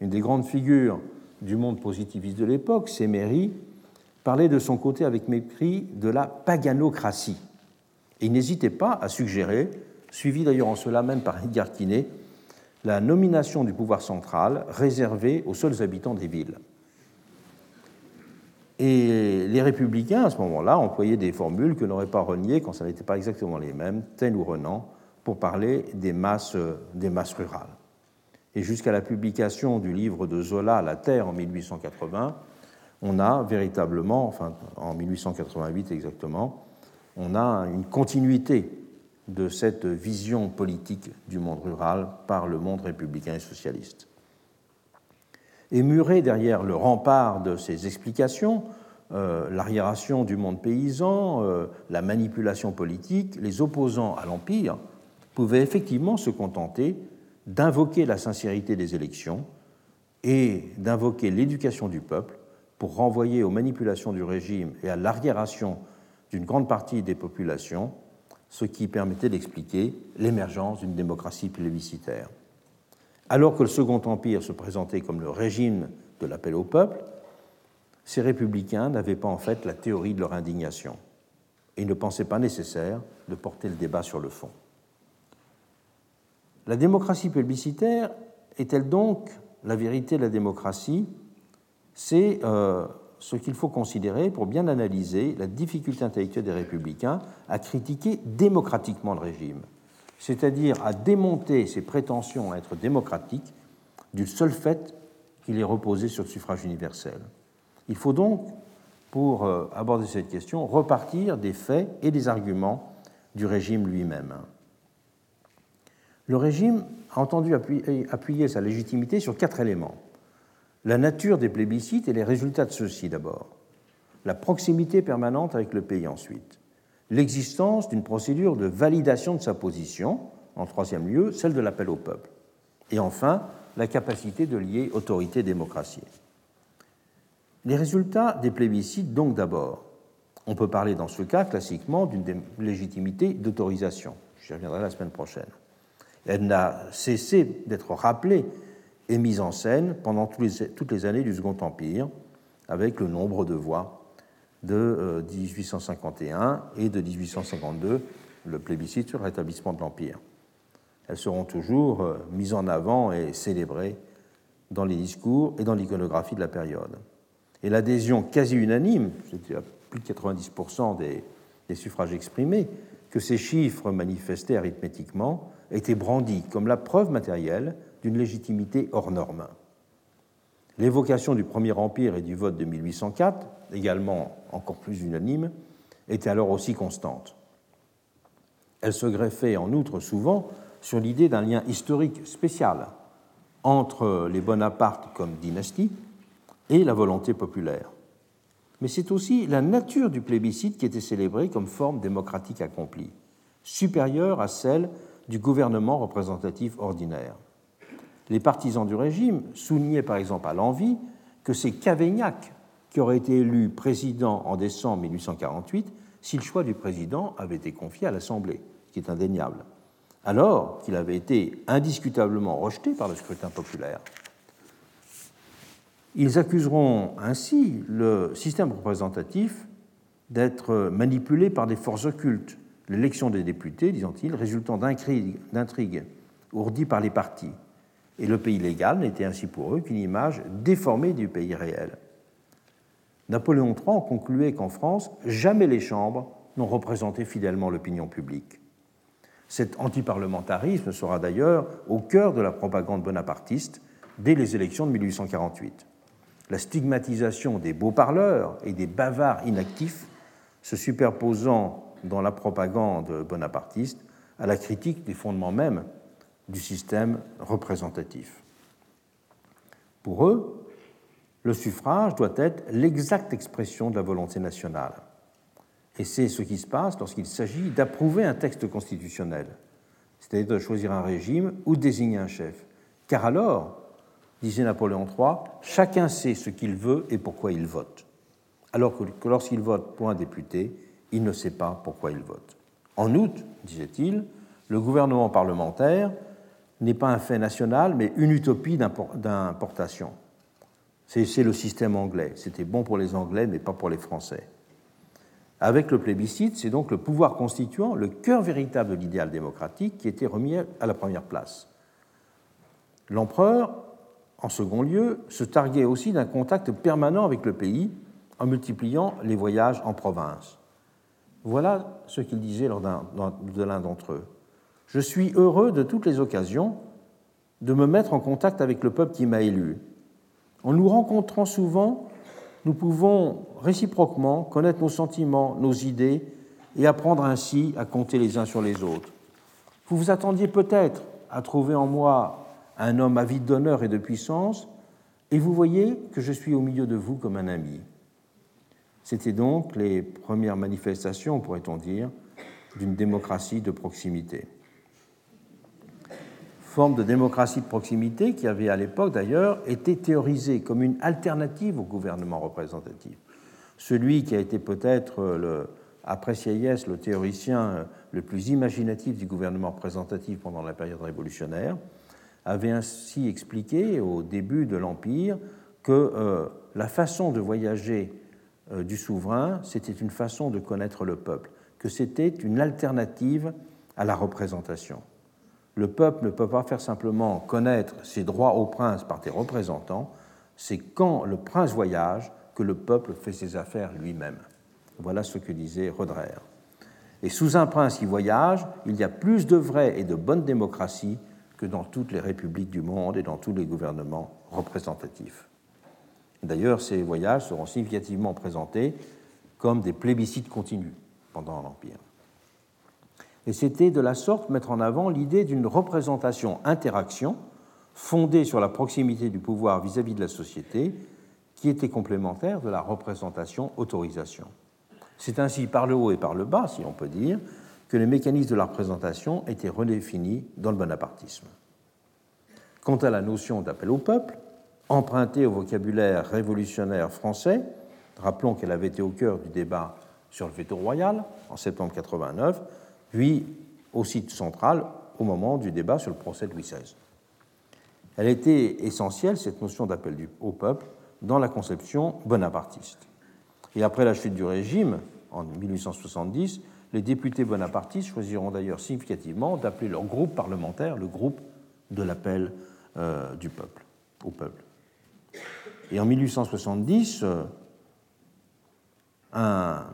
Une des grandes figures du monde positiviste de l'époque, Séméry, parlait de son côté avec mépris de la paganocratie. Et il n'hésitait pas à suggérer, suivi d'ailleurs en cela même par Edgar Quinet, la nomination du pouvoir central réservée aux seuls habitants des villes. Et les républicains, à ce moment-là, employaient des formules que n'aurait pas reniées, quand ça n'était pas exactement les mêmes, Taine ou Renan, pour parler des masses, des masses rurales. Et jusqu'à la publication du livre de Zola, La Terre, en 1880, on a véritablement, enfin en 1888 exactement, on a une continuité de cette vision politique du monde rural par le monde républicain et socialiste. Et muré derrière le rempart de ces explications, euh, l'arriération du monde paysan, euh, la manipulation politique, les opposants à l'Empire pouvaient effectivement se contenter d'invoquer la sincérité des élections et d'invoquer l'éducation du peuple pour renvoyer aux manipulations du régime et à l'arriération d'une grande partie des populations, ce qui permettait d'expliquer l'émergence d'une démocratie plébiscitaire. Alors que le Second Empire se présentait comme le régime de l'appel au peuple, ces républicains n'avaient pas en fait la théorie de leur indignation et ne pensaient pas nécessaire de porter le débat sur le fond. La démocratie plébiscitaire est-elle donc la vérité de la démocratie C'est euh, ce qu'il faut considérer pour bien analyser la difficulté intellectuelle des républicains à critiquer démocratiquement le régime, c'est-à-dire à démonter ses prétentions à être démocratique du seul fait qu'il est reposé sur le suffrage universel. Il faut donc, pour euh, aborder cette question, repartir des faits et des arguments du régime lui-même. Le régime a entendu appuyer, sa légitimité sur quatre éléments. La nature des plébiscites et les résultats de ceux-ci d'abord. La proximité permanente avec le pays ensuite. L'existence d'une procédure de validation de sa position. En troisième lieu, celle de l'appel au peuple. Et enfin, la capacité de lier autorité et démocratie. Les résultats des plébiscites, donc d'abord, on peut parler dans ce cas classiquement d'une légitimité d'autorisation. J'y reviendrai la semaine prochaine. Elle n'a cessé d'être rappelée et mise en scène pendant toutes les années du Second Empire, avec le nombre de voix de 1851 euh, et de 1852, le plébiscite sur le rétablissement de l'Empire. Elles seront toujours euh, mises en avant et célébrées dans les discours et dans l'iconographie de la période. Et l'adhésion quasi unanime, c'était à plus de 90% des, des suffrages exprimés, que ces chiffres manifestaient arithmétiquement, était brandie comme la preuve matérielle d'une légitimité hors norme. L'évocation du Premier Empire et du vote de 1804, également encore plus unanime, était alors aussi constante. Elle se greffait en outre souvent sur l'idée d'un lien historique spécial entre les Bonapartes comme dynastie et la volonté populaire. Mais c'est aussi la nature du plébiscite qui était célébrée comme forme démocratique accomplie, supérieure à celle du gouvernement représentatif ordinaire. Les partisans du régime soulignaient par exemple à l'envie que c'est Cavaignac qui aurait été élu président en décembre 1848 si le choix du président avait été confié à l'Assemblée, ce qui est indéniable, alors qu'il avait été indiscutablement rejeté par le scrutin populaire. Ils accuseront ainsi le système représentatif d'être manipulé par des forces occultes, l'élection des députés, disent-ils, résultant d'intrigues ourdies par les partis. Et le pays légal n'était ainsi pour eux qu'une image déformée du pays réel. Napoléon III concluait qu'en France, jamais les chambres n'ont représenté fidèlement l'opinion publique. Cet antiparlementarisme sera d'ailleurs au cœur de la propagande bonapartiste dès les élections de 1848. La stigmatisation des beaux parleurs et des bavards inactifs se superposant dans la propagande bonapartiste à la critique des fondements mêmes du système représentatif. Pour eux, le suffrage doit être l'exacte expression de la volonté nationale. Et c'est ce qui se passe lorsqu'il s'agit d'approuver un texte constitutionnel, c'est-à-dire de choisir un régime ou désigner un chef. Car alors, disait Napoléon III, chacun sait ce qu'il veut et pourquoi il vote. Alors que lorsqu'il vote pour un député, il ne sait pas pourquoi il vote. En outre, disait-il, le gouvernement parlementaire n'est pas un fait national, mais une utopie d'importation. C'est le système anglais. C'était bon pour les Anglais, mais pas pour les Français. Avec le plébiscite, c'est donc le pouvoir constituant, le cœur véritable de l'idéal démocratique, qui était remis à la première place. L'empereur, en second lieu, se targuait aussi d'un contact permanent avec le pays en multipliant les voyages en province. Voilà ce qu'il disait lors de l'un d'entre eux. Je suis heureux de toutes les occasions de me mettre en contact avec le peuple qui m'a élu. En nous rencontrant souvent, nous pouvons réciproquement connaître nos sentiments, nos idées et apprendre ainsi à compter les uns sur les autres. Vous vous attendiez peut-être à trouver en moi un homme avide d'honneur et de puissance, et vous voyez que je suis au milieu de vous comme un ami. C'était donc les premières manifestations, pourrait-on dire, d'une démocratie de proximité. Forme de démocratie de proximité qui avait à l'époque d'ailleurs été théorisée comme une alternative au gouvernement représentatif. Celui qui a été peut-être le, après Sieyès, le théoricien le plus imaginatif du gouvernement représentatif pendant la période révolutionnaire, avait ainsi expliqué au début de l'Empire que euh, la façon de voyager euh, du souverain, c'était une façon de connaître le peuple, que c'était une alternative à la représentation. Le peuple ne peut pas faire simplement connaître ses droits au prince par des représentants, c'est quand le prince voyage que le peuple fait ses affaires lui-même. Voilà ce que disait Roderer. Et sous un prince qui voyage, il y a plus de vraie et de bonne démocratie que dans toutes les républiques du monde et dans tous les gouvernements représentatifs. D'ailleurs, ces voyages seront significativement présentés comme des plébiscites continus pendant l'Empire. Et c'était de la sorte mettre en avant l'idée d'une représentation-interaction fondée sur la proximité du pouvoir vis-à-vis -vis de la société, qui était complémentaire de la représentation-autorisation. C'est ainsi par le haut et par le bas, si on peut dire, que les mécanismes de la représentation étaient redéfinis dans le bonapartisme. Quant à la notion d'appel au peuple, empruntée au vocabulaire révolutionnaire français, rappelons qu'elle avait été au cœur du débat sur le veto royal en septembre 89, puis au site central au moment du débat sur le procès de Louis XVI. Elle était essentielle, cette notion d'appel au peuple, dans la conception bonapartiste. Et après la chute du régime, en 1870, les députés bonapartistes choisiront d'ailleurs significativement d'appeler leur groupe parlementaire le groupe de l'appel euh, du peuple, au peuple. Et en 1870, euh, un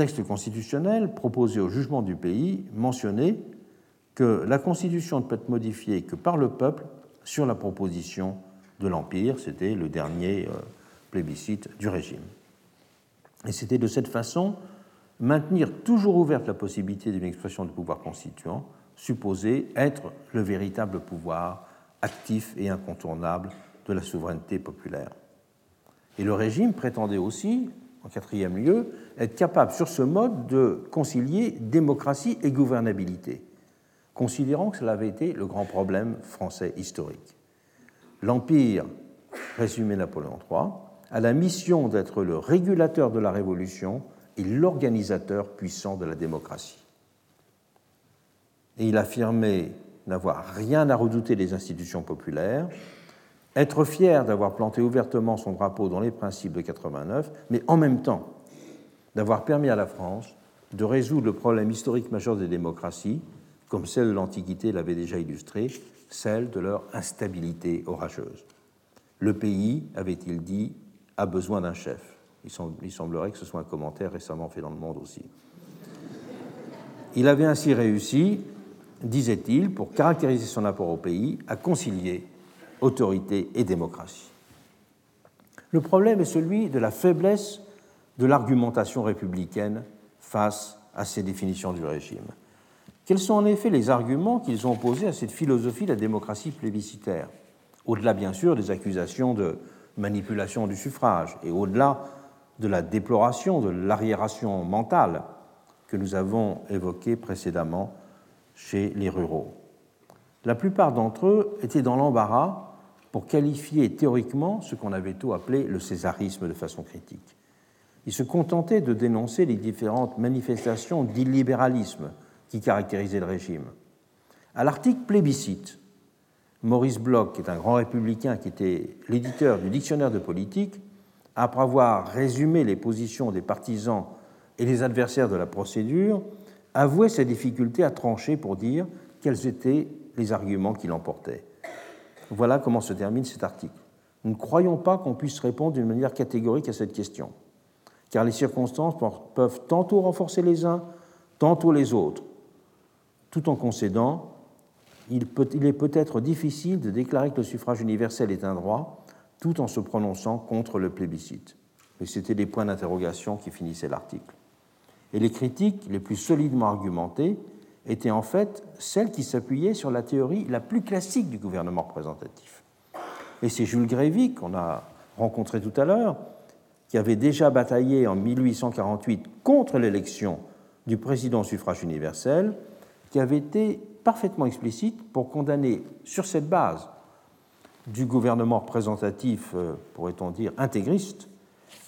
texte constitutionnel proposé au jugement du pays mentionnait que la Constitution ne peut être modifiée que par le peuple sur la proposition de l'Empire. C'était le dernier euh, plébiscite du régime. Et c'était de cette façon maintenir toujours ouverte la possibilité d'une expression de pouvoir constituant, supposé être le véritable pouvoir actif et incontournable de la souveraineté populaire. Et le régime prétendait aussi, en quatrième lieu, être capable sur ce mode de concilier démocratie et gouvernabilité, considérant que cela avait été le grand problème français historique. L'Empire, résumé Napoléon III, a la mission d'être le régulateur de la révolution et l'organisateur puissant de la démocratie. Et il affirmait n'avoir rien à redouter des institutions populaires, être fier d'avoir planté ouvertement son drapeau dans les principes de 89, mais en même temps d'avoir permis à la France de résoudre le problème historique majeur des démocraties, comme celle de l'Antiquité l'avait déjà illustré, celle de leur instabilité orageuse. Le pays, avait-il dit, a besoin d'un chef. Il semblerait que ce soit un commentaire récemment fait dans le monde aussi. Il avait ainsi réussi, disait-il, pour caractériser son apport au pays, à concilier autorité et démocratie. Le problème est celui de la faiblesse de l'argumentation républicaine face à ces définitions du régime. Quels sont en effet les arguments qu'ils ont opposés à cette philosophie de la démocratie plébiscitaire? Au-delà, bien sûr, des accusations de manipulation du suffrage et au-delà de la déploration de l'arriération mentale que nous avons évoquée précédemment chez les ruraux. La plupart d'entre eux étaient dans l'embarras pour qualifier théoriquement ce qu'on avait tôt appelé le césarisme de façon critique. Ils se contentaient de dénoncer les différentes manifestations d'illibéralisme qui caractérisaient le régime. À l'article plébiscite, Maurice Bloch, qui est un grand républicain, qui était l'éditeur du dictionnaire de politique, après avoir résumé les positions des partisans et des adversaires de la procédure, avouait sa difficulté à trancher pour dire quels étaient les arguments qui l'emportaient. Voilà comment se termine cet article. Nous ne croyons pas qu'on puisse répondre d'une manière catégorique à cette question, car les circonstances peuvent tantôt renforcer les uns, tantôt les autres, tout en concédant il, est peut-être difficile de déclarer que le suffrage universel est un droit tout en se prononçant contre le plébiscite. Mais c'était des points d'interrogation qui finissaient l'article. Et les critiques les plus solidement argumentées étaient en fait celles qui s'appuyaient sur la théorie la plus classique du gouvernement représentatif. Et c'est Jules Grévy, qu'on a rencontré tout à l'heure, qui avait déjà bataillé en 1848 contre l'élection du président au suffrage universel, qui avait été parfaitement explicite pour condamner sur cette base du gouvernement représentatif, euh, pourrait-on dire, intégriste,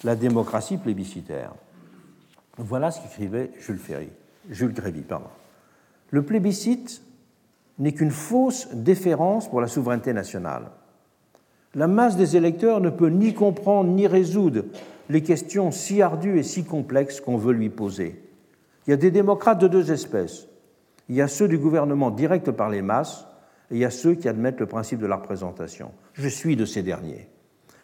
la démocratie plébiscitaire. Voilà ce qu'écrivait Jules Ferry, Jules Grévy. Pardon. Le plébiscite n'est qu'une fausse déférence pour la souveraineté nationale. La masse des électeurs ne peut ni comprendre ni résoudre les questions si ardues et si complexes qu'on veut lui poser. Il y a des démocrates de deux espèces. Il y a ceux du gouvernement direct par les masses et il y a ceux qui admettent le principe de la représentation. Je suis de ces derniers.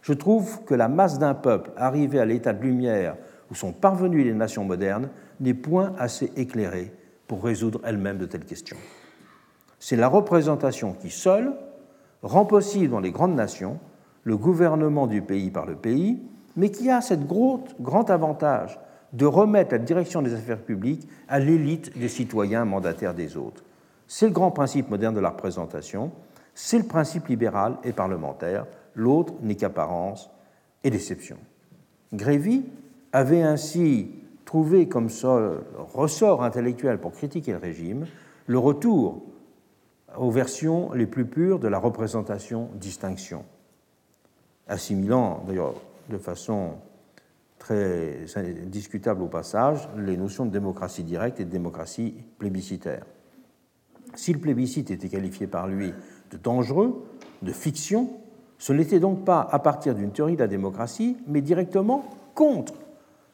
Je trouve que la masse d'un peuple arrivé à l'état de lumière où sont parvenues les nations modernes n'est point assez éclairée pour résoudre elle-même de telles questions. C'est la représentation qui, seule, rend possible dans les grandes nations le gouvernement du pays par le pays, mais qui a cet grand avantage de remettre la direction des affaires publiques à l'élite des citoyens mandataires des autres. C'est le grand principe moderne de la représentation, c'est le principe libéral et parlementaire, l'autre n'est qu'apparence et déception. Grévy avait ainsi trouvé comme seul ressort intellectuel pour critiquer le régime le retour aux versions les plus pures de la représentation-distinction, assimilant d'ailleurs de façon très discutable au passage les notions de démocratie directe et de démocratie plébiscitaire. Si le plébiscite était qualifié par lui de dangereux, de fiction, ce n'était donc pas à partir d'une théorie de la démocratie, mais directement contre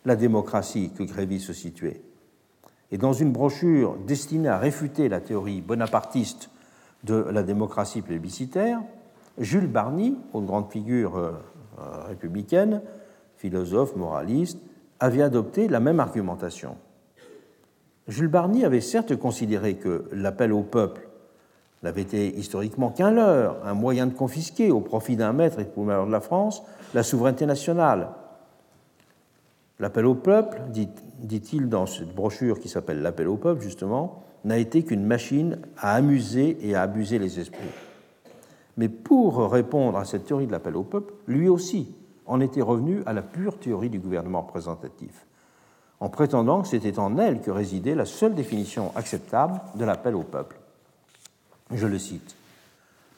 la démocratie que Grévy se situait. Et dans une brochure destinée à réfuter la théorie bonapartiste de la démocratie plébiscitaire, Jules Barny, une grande figure euh, républicaine, philosophe, moraliste, avait adopté la même argumentation. Jules Barny avait certes considéré que l'appel au peuple n'avait été historiquement qu'un leurre, un moyen de confisquer au profit d'un maître et pour le malheur de la France la souveraineté nationale. L'appel au peuple, dit-il dans cette brochure qui s'appelle L'appel au peuple, justement, n'a été qu'une machine à amuser et à abuser les esprits. Mais pour répondre à cette théorie de l'appel au peuple, lui aussi en était revenu à la pure théorie du gouvernement représentatif, en prétendant que c'était en elle que résidait la seule définition acceptable de l'appel au peuple. Je le cite.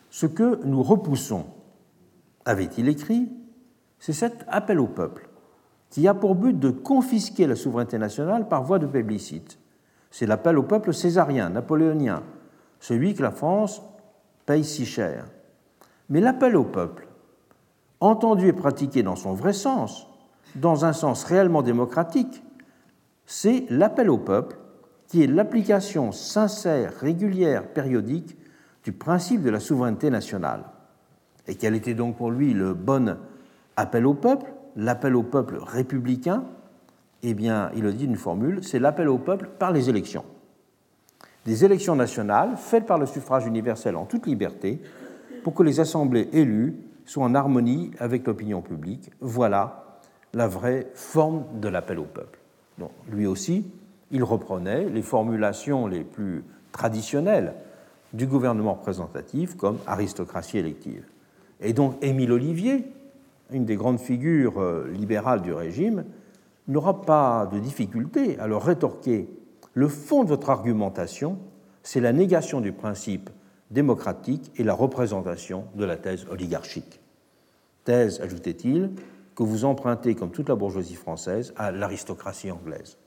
Ce que nous repoussons, avait-il écrit, c'est cet appel au peuple qui a pour but de confisquer la souveraineté nationale par voie de plébiscite. C'est l'appel au peuple césarien, napoléonien, celui que la France paye si cher. Mais l'appel au peuple, entendu et pratiqué dans son vrai sens, dans un sens réellement démocratique, c'est l'appel au peuple qui est l'application sincère, régulière, périodique du principe de la souveraineté nationale. Et quel était donc pour lui le bon appel au peuple, l'appel au peuple républicain Eh bien, il le dit d'une formule, c'est l'appel au peuple par les élections. Des élections nationales faites par le suffrage universel en toute liberté pour que les assemblées élues soient en harmonie avec l'opinion publique. Voilà la vraie forme de l'appel au peuple. Lui aussi, il reprenait les formulations les plus traditionnelles du gouvernement représentatif comme aristocratie élective. Et donc Émile Olivier, une des grandes figures euh, libérales du régime, n'aura pas de difficulté à leur rétorquer le fond de votre argumentation, c'est la négation du principe démocratique et la représentation de la thèse oligarchique. Thèse, ajoutait-il, que vous empruntez, comme toute la bourgeoisie française, à l'aristocratie anglaise.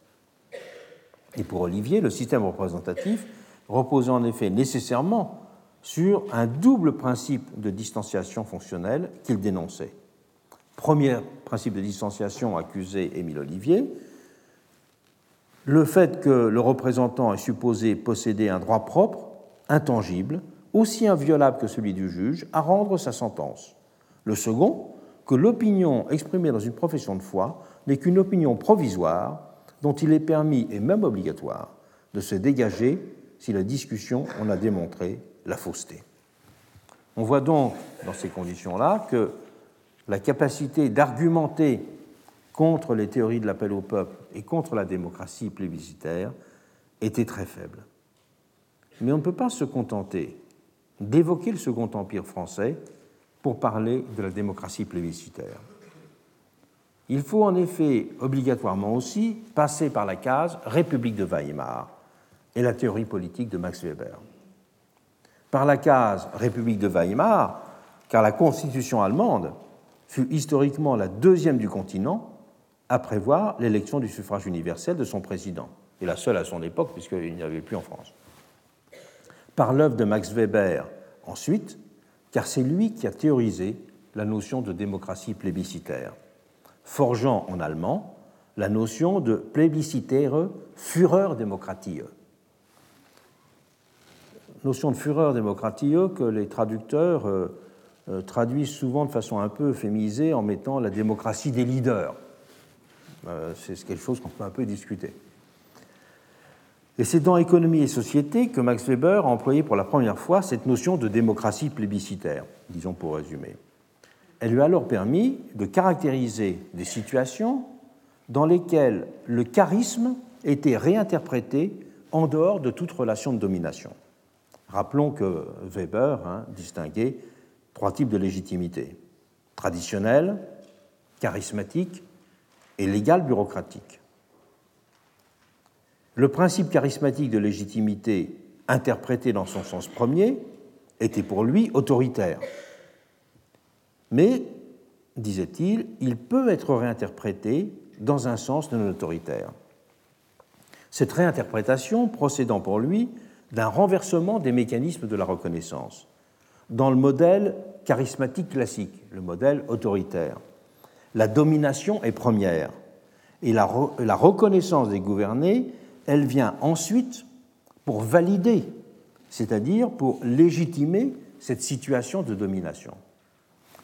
Et pour Olivier, le système représentatif reposait en effet nécessairement sur un double principe de distanciation fonctionnelle qu'il dénonçait. Premier principe de distanciation accusé Émile Olivier, le fait que le représentant est supposé posséder un droit propre, intangible, aussi inviolable que celui du juge, à rendre sa sentence. Le second, que l'opinion exprimée dans une profession de foi n'est qu'une opinion provisoire dont il est permis, et même obligatoire, de se dégager si la discussion en a démontré la fausseté. On voit donc dans ces conditions-là que la capacité d'argumenter contre les théories de l'appel au peuple et contre la démocratie plébiscitaire était très faible. Mais on ne peut pas se contenter d'évoquer le Second Empire français pour parler de la démocratie plébiscitaire. Il faut en effet obligatoirement aussi passer par la case République de Weimar et la théorie politique de Max Weber. Par la case République de Weimar, car la constitution allemande fut historiquement la deuxième du continent à prévoir l'élection du suffrage universel de son président, et la seule à son époque, puisqu'il n'y avait plus en France. Par l'œuvre de Max Weber, ensuite, car c'est lui qui a théorisé la notion de démocratie plébiscitaire, forgeant en allemand la notion de plébiscitaire Führer Demokratie. Notion de Führer Demokratie que les traducteurs euh, traduisent souvent de façon un peu féminisée en mettant la démocratie des leaders. Euh, c'est quelque chose qu'on peut un peu discuter. Et c'est dans Économie et Société que Max Weber a employé pour la première fois cette notion de démocratie plébiscitaire, disons pour résumer. Elle lui a alors permis de caractériser des situations dans lesquelles le charisme était réinterprété en dehors de toute relation de domination. Rappelons que Weber hein, distinguait trois types de légitimité traditionnelle, charismatique et légale bureaucratique. Le principe charismatique de légitimité interprété dans son sens premier était pour lui autoritaire. Mais, disait-il, il peut être réinterprété dans un sens non autoritaire. Cette réinterprétation procédant pour lui d'un renversement des mécanismes de la reconnaissance dans le modèle charismatique classique, le modèle autoritaire. La domination est première et la, reconnaissance des gouvernés, elle vient ensuite pour valider, c'est-à-dire pour légitimer cette situation de domination.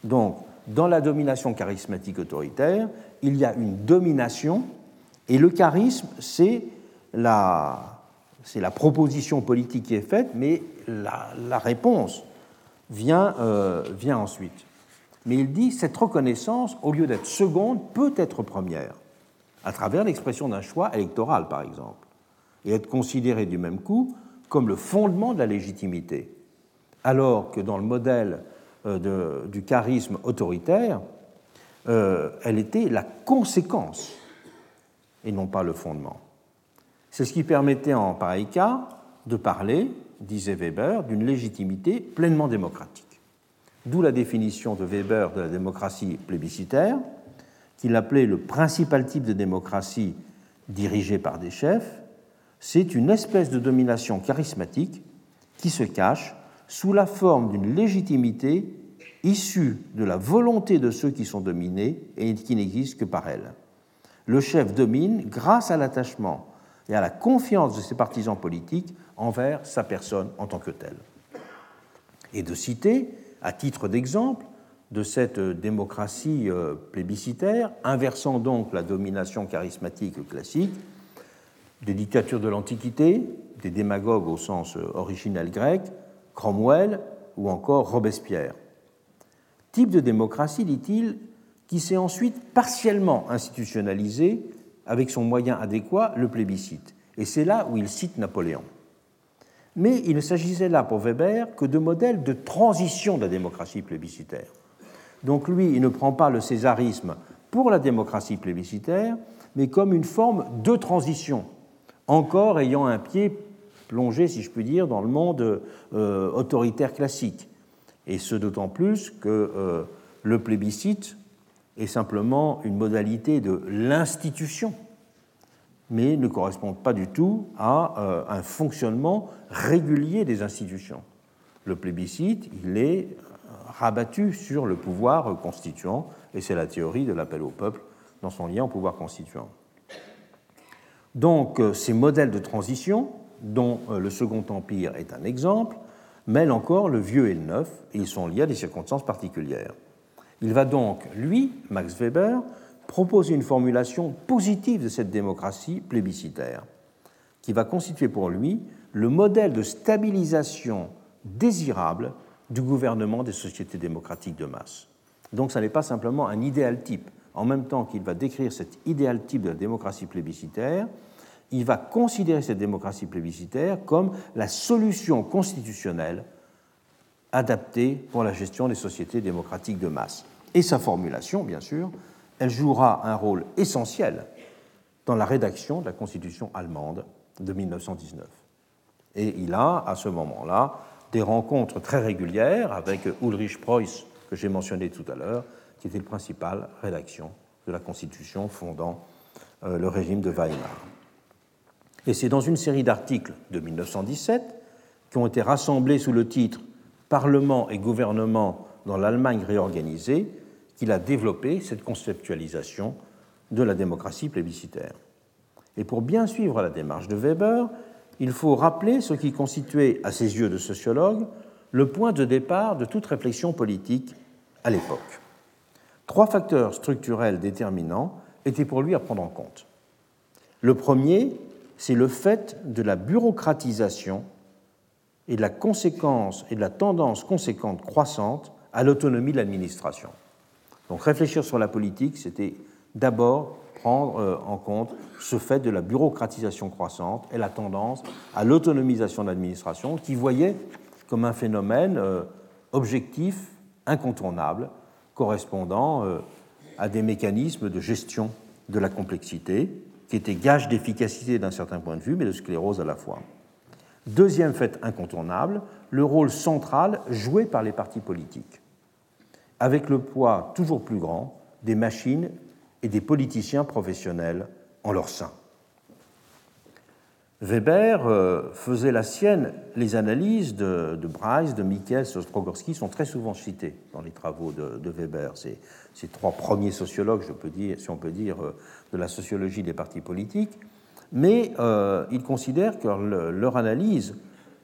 Donc, dans la domination charismatique autoritaire, il y a une domination et le charisme, c'est la, proposition politique qui est faite, mais la réponse vient, euh, vient ensuite. Mais il dit cette reconnaissance, au lieu d'être seconde, peut être première, à travers l'expression d'un choix électoral, par exemple, et être considérée du même coup comme le fondement de la légitimité, alors que dans le modèle euh, du charisme autoritaire, euh, elle était la conséquence et non pas le fondement. C'est ce qui permettait en pareil cas de parler disait Weber, d'une légitimité pleinement démocratique. D'où la définition de Weber de la démocratie plébiscitaire, qu'il appelait le principal type de démocratie dirigée par des chefs. C'est une espèce de domination charismatique qui se cache sous la forme d'une légitimité issue de la volonté de ceux qui sont dominés et qui n'existe que par elle. Le chef domine grâce à l'attachement et à la confiance de ses partisans politiques envers sa personne en tant que telle. Et de citer, à titre d'exemple, de cette démocratie euh, plébiscitaire, inversant donc la domination charismatique classique, des dictatures de l'Antiquité, des démagogues au sens euh, originel grec, Cromwell ou encore Robespierre. Type de démocratie, dit-il, qui s'est ensuite partiellement institutionnalisé avec son moyen adéquat, le plébiscite. Et c'est là où il cite Napoléon. Mais il ne s'agissait là pour Weber que de modèles de transition de la démocratie plébiscitaire. Donc lui, il ne prend pas le césarisme pour la démocratie plébiscitaire, mais comme une forme de transition, encore ayant un pied plongé, si je puis dire, dans le monde euh, autoritaire classique. Et ce d'autant plus que euh, le plébiscite est simplement une modalité de l'institution mais ne correspondent pas du tout à euh, un fonctionnement régulier des institutions. Le plébiscite, il est euh, rabattu sur le pouvoir constituant, et c'est la théorie de l'appel au peuple dans son lien au pouvoir constituant. Donc euh, ces modèles de transition, dont le Second Empire est un exemple, mêlent encore le vieux et le neuf, et ils sont liés à des circonstances particulières. Il va donc, lui, Max Weber, proposer une formulation positive de cette démocratie plébiscitaire, qui va constituer pour lui le modèle de stabilisation désirable du gouvernement des sociétés démocratiques de masse. Donc ce n'est pas simplement un idéal type en même temps qu'il va décrire cet idéal type de la démocratie plébiscitaire, il va considérer cette démocratie plébiscitaire comme la solution constitutionnelle adaptée pour la gestion des sociétés démocratiques de masse. Et sa formulation, bien sûr, elle jouera un rôle essentiel dans la rédaction de la Constitution allemande de 1919. Et il a, à ce moment-là, des rencontres très régulières avec Ulrich Preuss, que j'ai mentionné tout à l'heure, qui était le principal rédaction de la Constitution fondant euh, le régime de Weimar. Et c'est dans une série d'articles de 1917 qui ont été rassemblés sous le titre Parlement et gouvernement dans l'Allemagne réorganisée qu'il a développé cette conceptualisation de la démocratie plébiscitaire. Et pour bien suivre la démarche de Weber, il faut rappeler ce qui constituait, à ses yeux de sociologue, le point de départ de toute réflexion politique à l'époque. Trois facteurs structurels déterminants étaient pour lui à prendre en compte. Le premier, c'est le fait de la bureaucratisation et de la conséquence et de la tendance conséquente croissante à l'autonomie de l'administration. Donc réfléchir sur la politique, c'était d'abord prendre euh, en compte ce fait de la bureaucratisation croissante et la tendance à l'autonomisation de l'administration, qui voyait comme un phénomène euh, objectif, incontournable, correspondant euh, à des mécanismes de gestion de la complexité, qui étaient gage d'efficacité d'un certain point de vue, mais de sclérose à la fois. Deuxième fait incontournable, le rôle central joué par les partis politiques, avec le poids toujours plus grand des machines et des politiciens professionnels en leur sein. Weber euh, faisait la sienne, les analyses de, de Bryce, de Ostrogorski sont très souvent citées dans les travaux de, Weber. Ces, trois premiers sociologues, si on peut dire, euh, de la sociologie des partis politiques, mais euh, il considère que leur analyse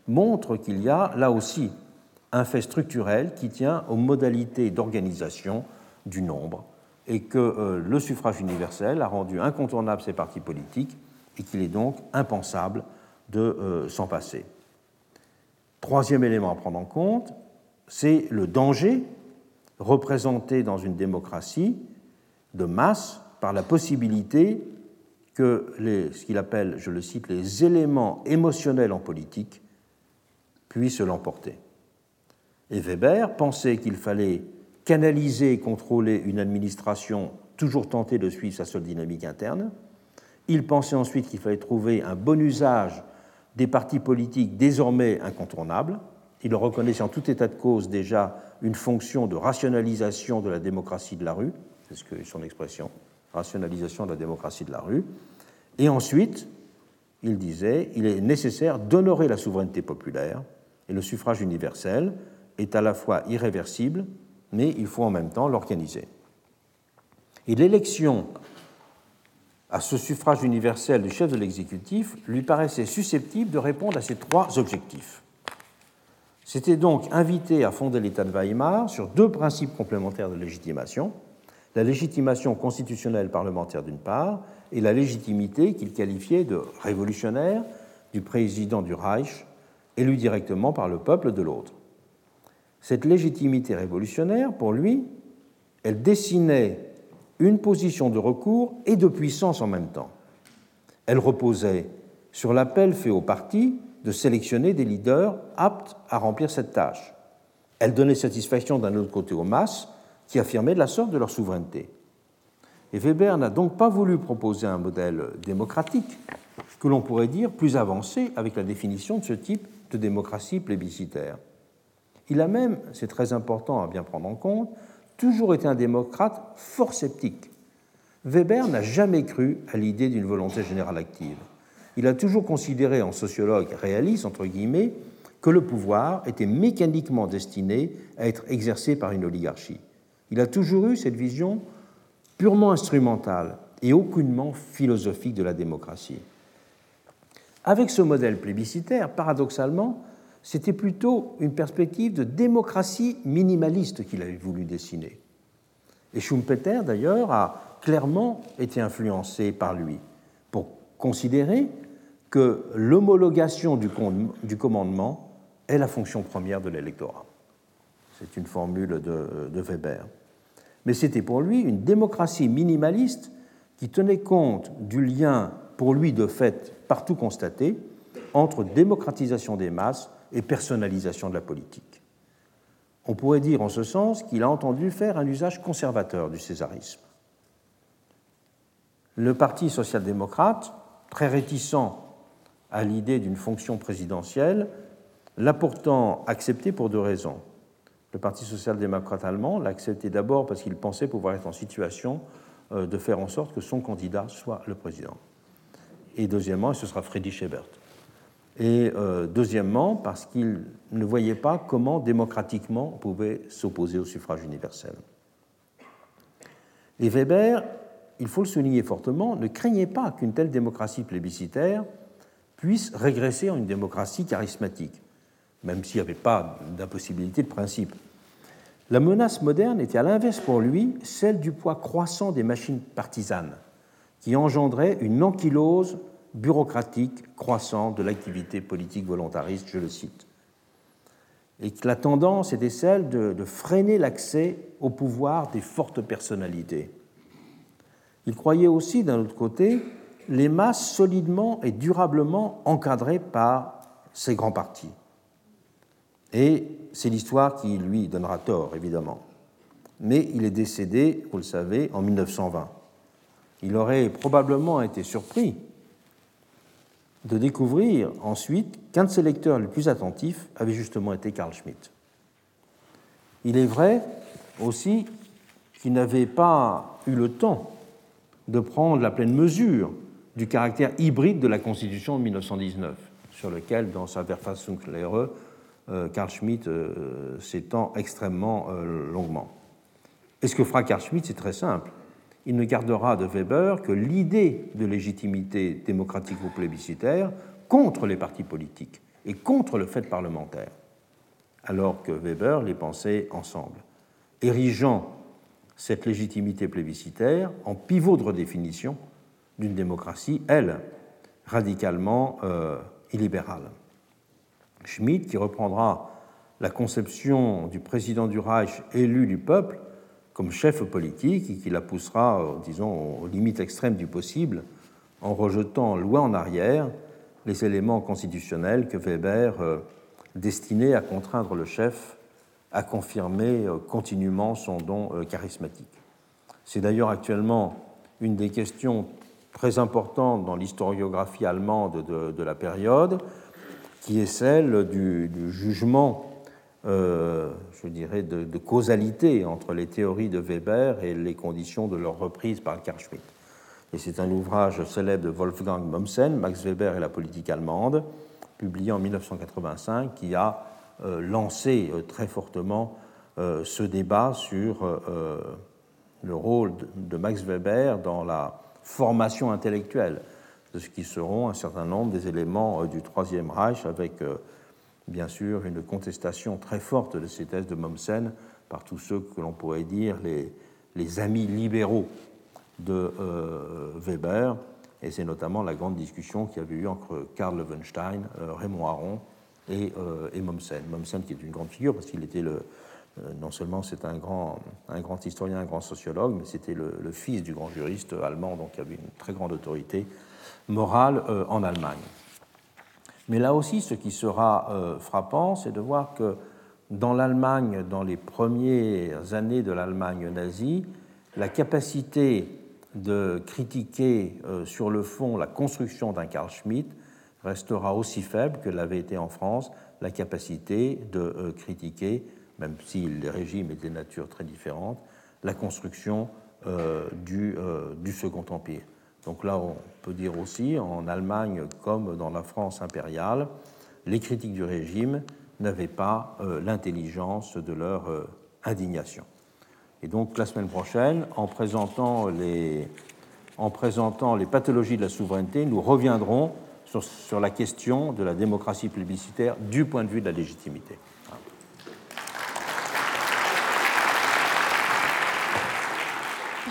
montre qu'il y a là aussi un fait structurel qui tient aux modalités d'organisation du nombre et que euh, le suffrage universel a rendu incontournable ces partis politiques et qu'il est donc impensable de euh, s'en passer. Troisième élément à prendre en compte, c'est le danger représenté dans une démocratie de masse par la possibilité que ce qu'il appelle, je le cite, les éléments émotionnels en politique puissent l'emporter. Et Weber pensait qu'il fallait canaliser et contrôler une administration toujours tentée de suivre sa seule dynamique interne. Il pensait ensuite qu'il fallait trouver un bon usage des partis politiques désormais incontournables. Il reconnaissait en tout état de cause déjà une fonction de rationalisation de la démocratie de la rue, c'est ce que son expression, rationalisation de la démocratie de la rue. Et ensuite, il disait, il est nécessaire d'honorer la souveraineté populaire et le suffrage universel est à la fois irréversible mais il faut en même temps l'organiser. Et l'élection à ce suffrage universel du chef de l'exécutif lui paraissait susceptible de répondre à ces trois objectifs. C'était donc invité à fonder l'État de Weimar sur deux principes complémentaires de légitimation, la légitimation constitutionnelle parlementaire d'une part et la légitimité qu'il qualifiait de révolutionnaire du président du Reich, élu directement par le peuple de l'autre. Cette légitimité révolutionnaire, pour lui, elle dessinait une position de recours et de puissance en même temps. Elle reposait sur l'appel fait aux partis de sélectionner des leaders aptes à remplir cette tâche. Elle donnait satisfaction d'un autre côté aux masses qui affirmaient de la sorte de leur souveraineté. Et Weber n'a donc pas voulu proposer un modèle démocratique que l'on pourrait dire plus avancé avec la définition de ce type de démocratie plébiscitaire. Il a même, c'est très important à bien prendre en compte, toujours été un démocrate fort sceptique. Weber n'a jamais cru à l'idée d'une volonté générale active. Il a toujours considéré en sociologue réaliste, entre guillemets, que le pouvoir était mécaniquement destiné à être exercé par une oligarchie. Il a toujours eu cette vision purement instrumentale et aucunement philosophique de la démocratie. Avec ce modèle plébiscitaire, paradoxalement, c'était plutôt une perspective de démocratie minimaliste qu'il avait voulu dessiner. Et Schumpeter, d'ailleurs, a clairement été influencé par lui pour considérer que l'homologation du commandement est la fonction première de l'électorat. C'est une formule de, Weber. mais c'était pour lui une démocratie minimaliste qui tenait compte du lien, pour lui de fait partout constaté, entre démocratisation des masses et personnalisation de la politique. On pourrait dire en ce sens qu'il a entendu faire un usage conservateur du césarisme. Le Parti social-démocrate, très réticent à l'idée d'une fonction présidentielle, l'a pourtant accepté pour deux raisons. Le Parti social-démocrate allemand l'a accepté d'abord parce qu'il pensait pouvoir être en situation euh, de faire en sorte que son candidat soit le président. Et deuxièmement, ce sera Friedrich Ebert. Et euh, deuxièmement, parce qu'il ne voyait pas comment démocratiquement on pouvait s'opposer au suffrage universel. Et Weber, il faut le souligner fortement, ne craignait pas qu'une telle démocratie plébiscitaire puisse régresser en une démocratie charismatique, même s'il n'y avait pas d'impossibilité de principe. La menace moderne était à l'inverse pour lui celle du poids croissant des machines partisanes, qui engendraient une ankylose bureaucratique croissante de l'activité politique volontariste, je le cite. Et que la tendance était celle de, de freiner l'accès au pouvoir des fortes personnalités. Il croyait aussi, d'un autre côté, les masses solidement et durablement encadrées par ces grands partis. Et c'est l'histoire qui lui donnera tort, évidemment. Mais il est décédé, vous le savez, en 1920. Il aurait probablement été surpris de découvrir ensuite qu'un de ses lecteurs les plus attentifs avait justement été Carl Schmitt. Il est vrai aussi qu'il n'avait pas eu le temps de prendre la pleine mesure du caractère hybride de la Constitution de 1919, sur lequel, dans sa Verfassungslehre, euh, Carl Schmitt euh, s'étend extrêmement euh, longuement. Et ce que fera Carl Schmitt, c'est très simple il ne gardera de Weber que l'idée de légitimité démocratique ou plébiscitaire contre les partis politiques et contre le fait parlementaire, alors que Weber les pensait ensemble, érigeant cette légitimité plébiscitaire en pivot de redéfinition d'une démocratie, elle, radicalement euh, illibérale. Schmitt, qui reprendra la conception du président du Reich élu du peuple, comme chef politique et qui la poussera, euh, disons, aux limites extrêmes du possible, en rejetant loin en arrière les éléments constitutionnels que Weber euh, destinait à contraindre le chef à confirmer euh, continuellement son don charismatique. C'est d'ailleurs actuellement une des questions très importantes dans l'historiographie allemande de, la période, qui est celle du jugement euh, je dirais, de, causalité entre les théories de Weber et les conditions de leur reprise par Carl Schmitt. Et c'est un ouvrage célèbre de Wolfgang Mommsen, Max Weber et la politique allemande, publié en 1985, qui a euh, lancé euh, très fortement ce débat sur le rôle de Max Weber dans la formation intellectuelle de ce qui seront un certain nombre des éléments du Troisième Reich avec bien sûr une contestation très forte de ces thèses de Mommsen par tous ceux que l'on pourrait dire les, amis libéraux de euh, Weber, et c'est notamment la grande discussion qui avait eu entre Karl Levenstein, euh, Raymond Aron et, euh, et, Mommsen. Mommsen qui est une grande figure parce qu'il était le, non seulement c'est un grand, un grand historien, un grand sociologue, mais c'était le, le, fils du grand juriste allemand, donc il avait une très grande autorité morale en Allemagne. Mais là aussi, ce qui sera euh, frappant, c'est de voir que dans l'Allemagne, dans les premières années de l'Allemagne nazie, la capacité de critiquer euh, sur le fond la construction d'un Carl Schmitt restera aussi faible que l'avait été en France la capacité de euh, critiquer, même si les régimes étaient de nature très différente, la construction du Second Empire. Donc là, on peut dire aussi, en Allemagne comme dans la France impériale, les critiques du régime n'avaient pas euh, l'intelligence de leur euh, indignation. Et donc la semaine prochaine, en présentant, les, pathologies de la souveraineté, nous reviendrons sur, sur la question de la démocratie plébiscitaire du point de vue de la légitimité.